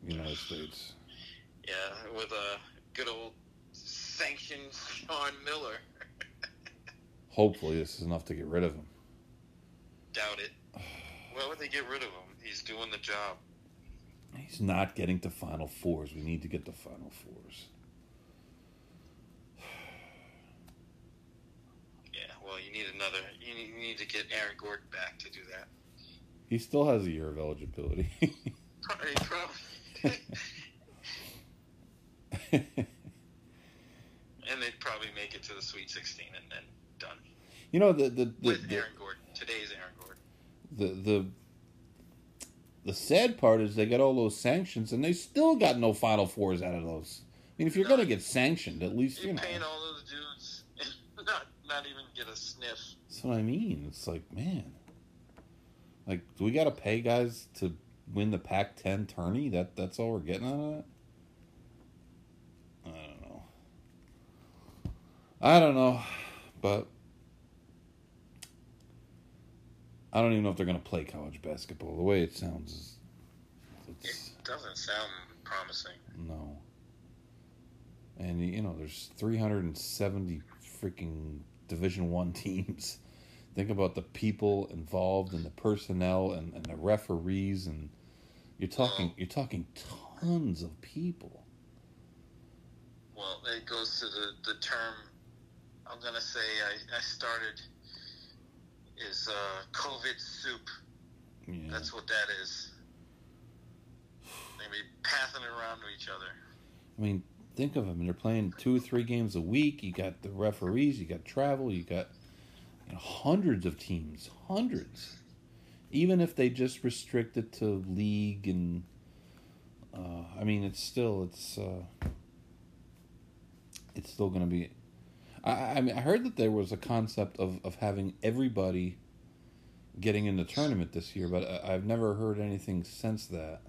the United States. Yeah, with a good old sanctioned Sean Miller. Hopefully, this is enough to get rid of him. Doubt it. Why would they get rid of him? He's doing the job. He's not getting to Final Fours. We need to get to Final Fours. Yeah, well, you need another. You need, you need to get Aaron Gordon back to do that. He still has a year of eligibility. Probably, probably. and they'd probably make it to the Sweet 16 and then done. you know the the the, With the, Aaron Gordon. Today's Aaron Gordon. the the the sad part is they got all those sanctions and they still got no Final Fours out of those. I mean, if you're gonna get sanctioned, at least you You're know. paying all those dudes and not, not even get a sniff. That's what I mean. It's like, man, like, do we got to pay guys to win the Pac-10 tourney? That that's all we're getting out of it. I don't know. I don't know, but I don't even know if they're gonna play college basketball. The way it sounds is, It doesn't sound promising. no. And you know, there's 370 freaking Division One teams. Think about the people involved and the personnel and, and the referees and you're talking you're talking tons of people. Well, it goes to the, the term. I'm gonna say I, I started is uh, COVID soup. Yeah. That's what that is. They be passing it around to each other. I mean, think of them. They're playing two or three games a week. You got the referees. You got travel. You got you know, hundreds of teams. Hundreds. Even if they just restrict it to league and, uh, I mean, it's still it's uh, it's still going to be. I, I mean, I heard that there was a concept of of having everybody getting in the tournament this year, but I, I've never heard anything since that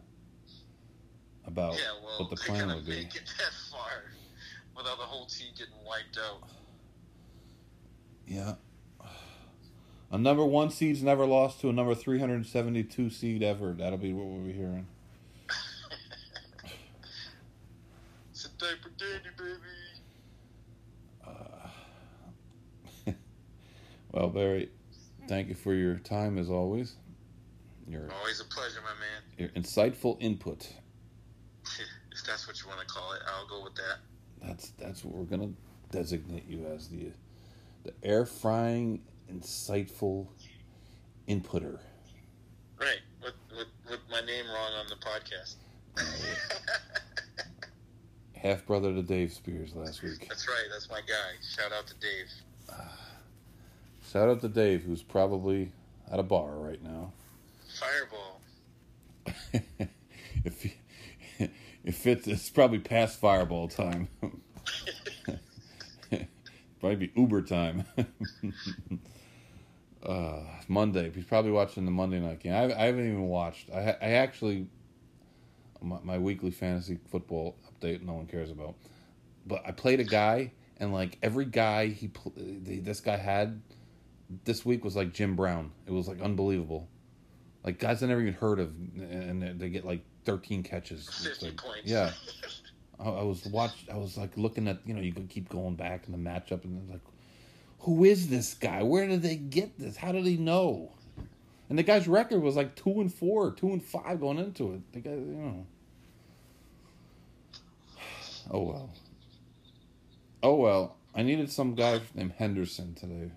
about yeah, well, what the plan would be. make it that far without the whole team getting wiped out. Yeah. A number one seed's never lost to a number 372 seed ever. That'll be what we'll be hearing. It's a diaper dandy, baby. Well, Barry, thank you for your time as always. Your Always a pleasure, my man. your insightful input. if that's what you want to call it, I'll go with that. That's that's what we're gonna designate you as the the air frying insightful inputter. Right, with, with, with my name wrong on the podcast. Half brother to Dave Spears last week. That's right, that's my guy. Shout out to Dave. Ah. Shout out to Dave, who's probably at a bar right now. Fireball. if if it's it's probably past fireball time. probably be Uber time. uh, Monday. He's probably watching the Monday night game. I, I haven't even watched. I I actually my, my weekly fantasy football update. No one cares about. But I played a guy, and like every guy he pl- this guy had this week was like Jim Brown. It was like unbelievable. Like guys I never even heard of, and they- get like thirteen catches. 50 like- points. Yeah, I, I was watch. I was like looking at you know you could keep going back in the matchup, and like, who is this guy? Where did they get this? How did he know? And the guy's record was like two and four, two and five going into it. The guy, you know. Oh well. Oh well. I needed some guy named Henderson today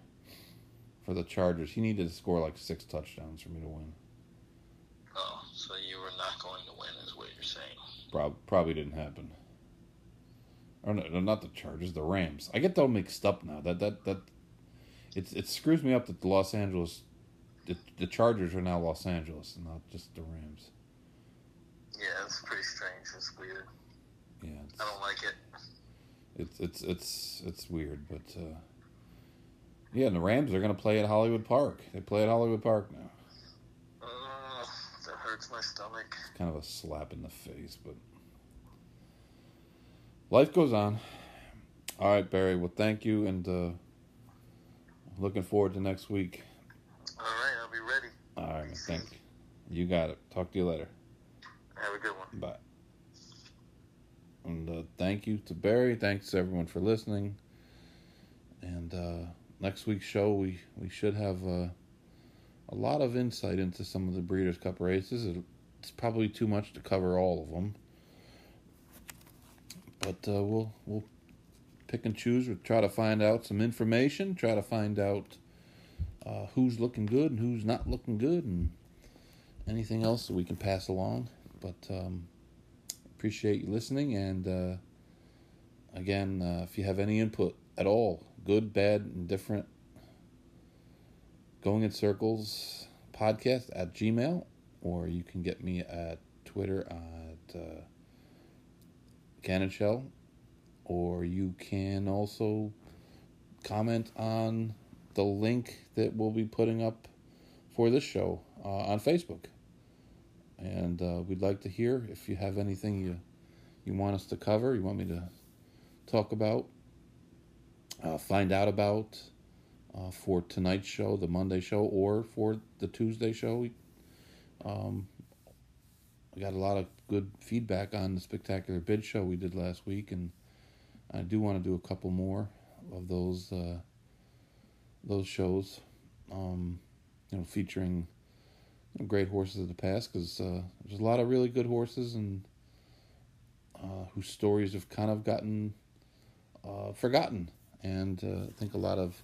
for the Chargers. He needed to score like six touchdowns for me to win. oh, so you were not going to win, is what you're saying. Prob- probably didn't happen. Or no, no, not the Chargers, the Rams. I get them mixed up now. That that that it's it screws me up that the Los Angeles, the, the Chargers are now Los Angeles and not just the Rams. Yeah, it's pretty strange. It's weird. Yeah, it's I don't like it. it's it's it's, it's weird, but uh, yeah, and the Rams are gonna play at Hollywood Park. They play at Hollywood Park now. Uh, that hurts my stomach. It's kind of a slap in the face, but life goes on. All right, Barry. Well, thank you, and uh, looking forward to next week. All right, I'll be ready. All right, man. Thank you. You got it. Talk to you later. Have a good one. Bye. And uh, thank you to Barry. Thanks to everyone for listening. And uh, next week's show, we, we should have uh, a lot of insight into some of the Breeders' Cup races. It, it's probably too much to cover all of them, but uh, we'll we'll pick and choose. We'll try to find out some information. Try to find out uh, who's looking good and who's not looking good, and anything else that we can pass along. But um, appreciate you listening, and uh, again, uh, if you have any input at all, good, bad, indifferent, going in circles. Podcast at gmail or you can get me at twitter at uh, cannon shell. Or you can also comment on the link that we'll be putting up for this show uh, on facebook. And uh, we'd like to hear if you have anything you you want us to cover you want me to talk about uh, find out about uh, for tonight's show, the Monday show, or for the Tuesday show. We, um, I got a lot of good feedback on the spectacular bid show we did last week, and I do want to do a couple more of those uh, those shows, um, you know, featuring great horses of the past because uh, there's a lot of really good horses and uh, whose stories have kind of gotten uh, forgotten, and uh, I think a lot of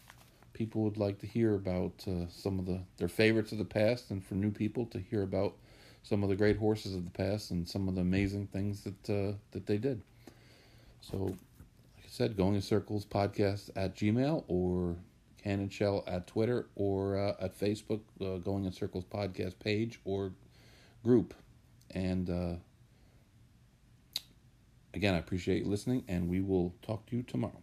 people would like to hear about uh, some of the their favorites of the past, and for new people to hear about some of the great horses of the past and some of the amazing things that uh, that they did. So, like I said, going in circles podcast at Gmail or Cannon Shell at Twitter or uh, at Facebook, uh, going in circles podcast page or group, and uh, again, I appreciate you listening, and we will talk to you tomorrow.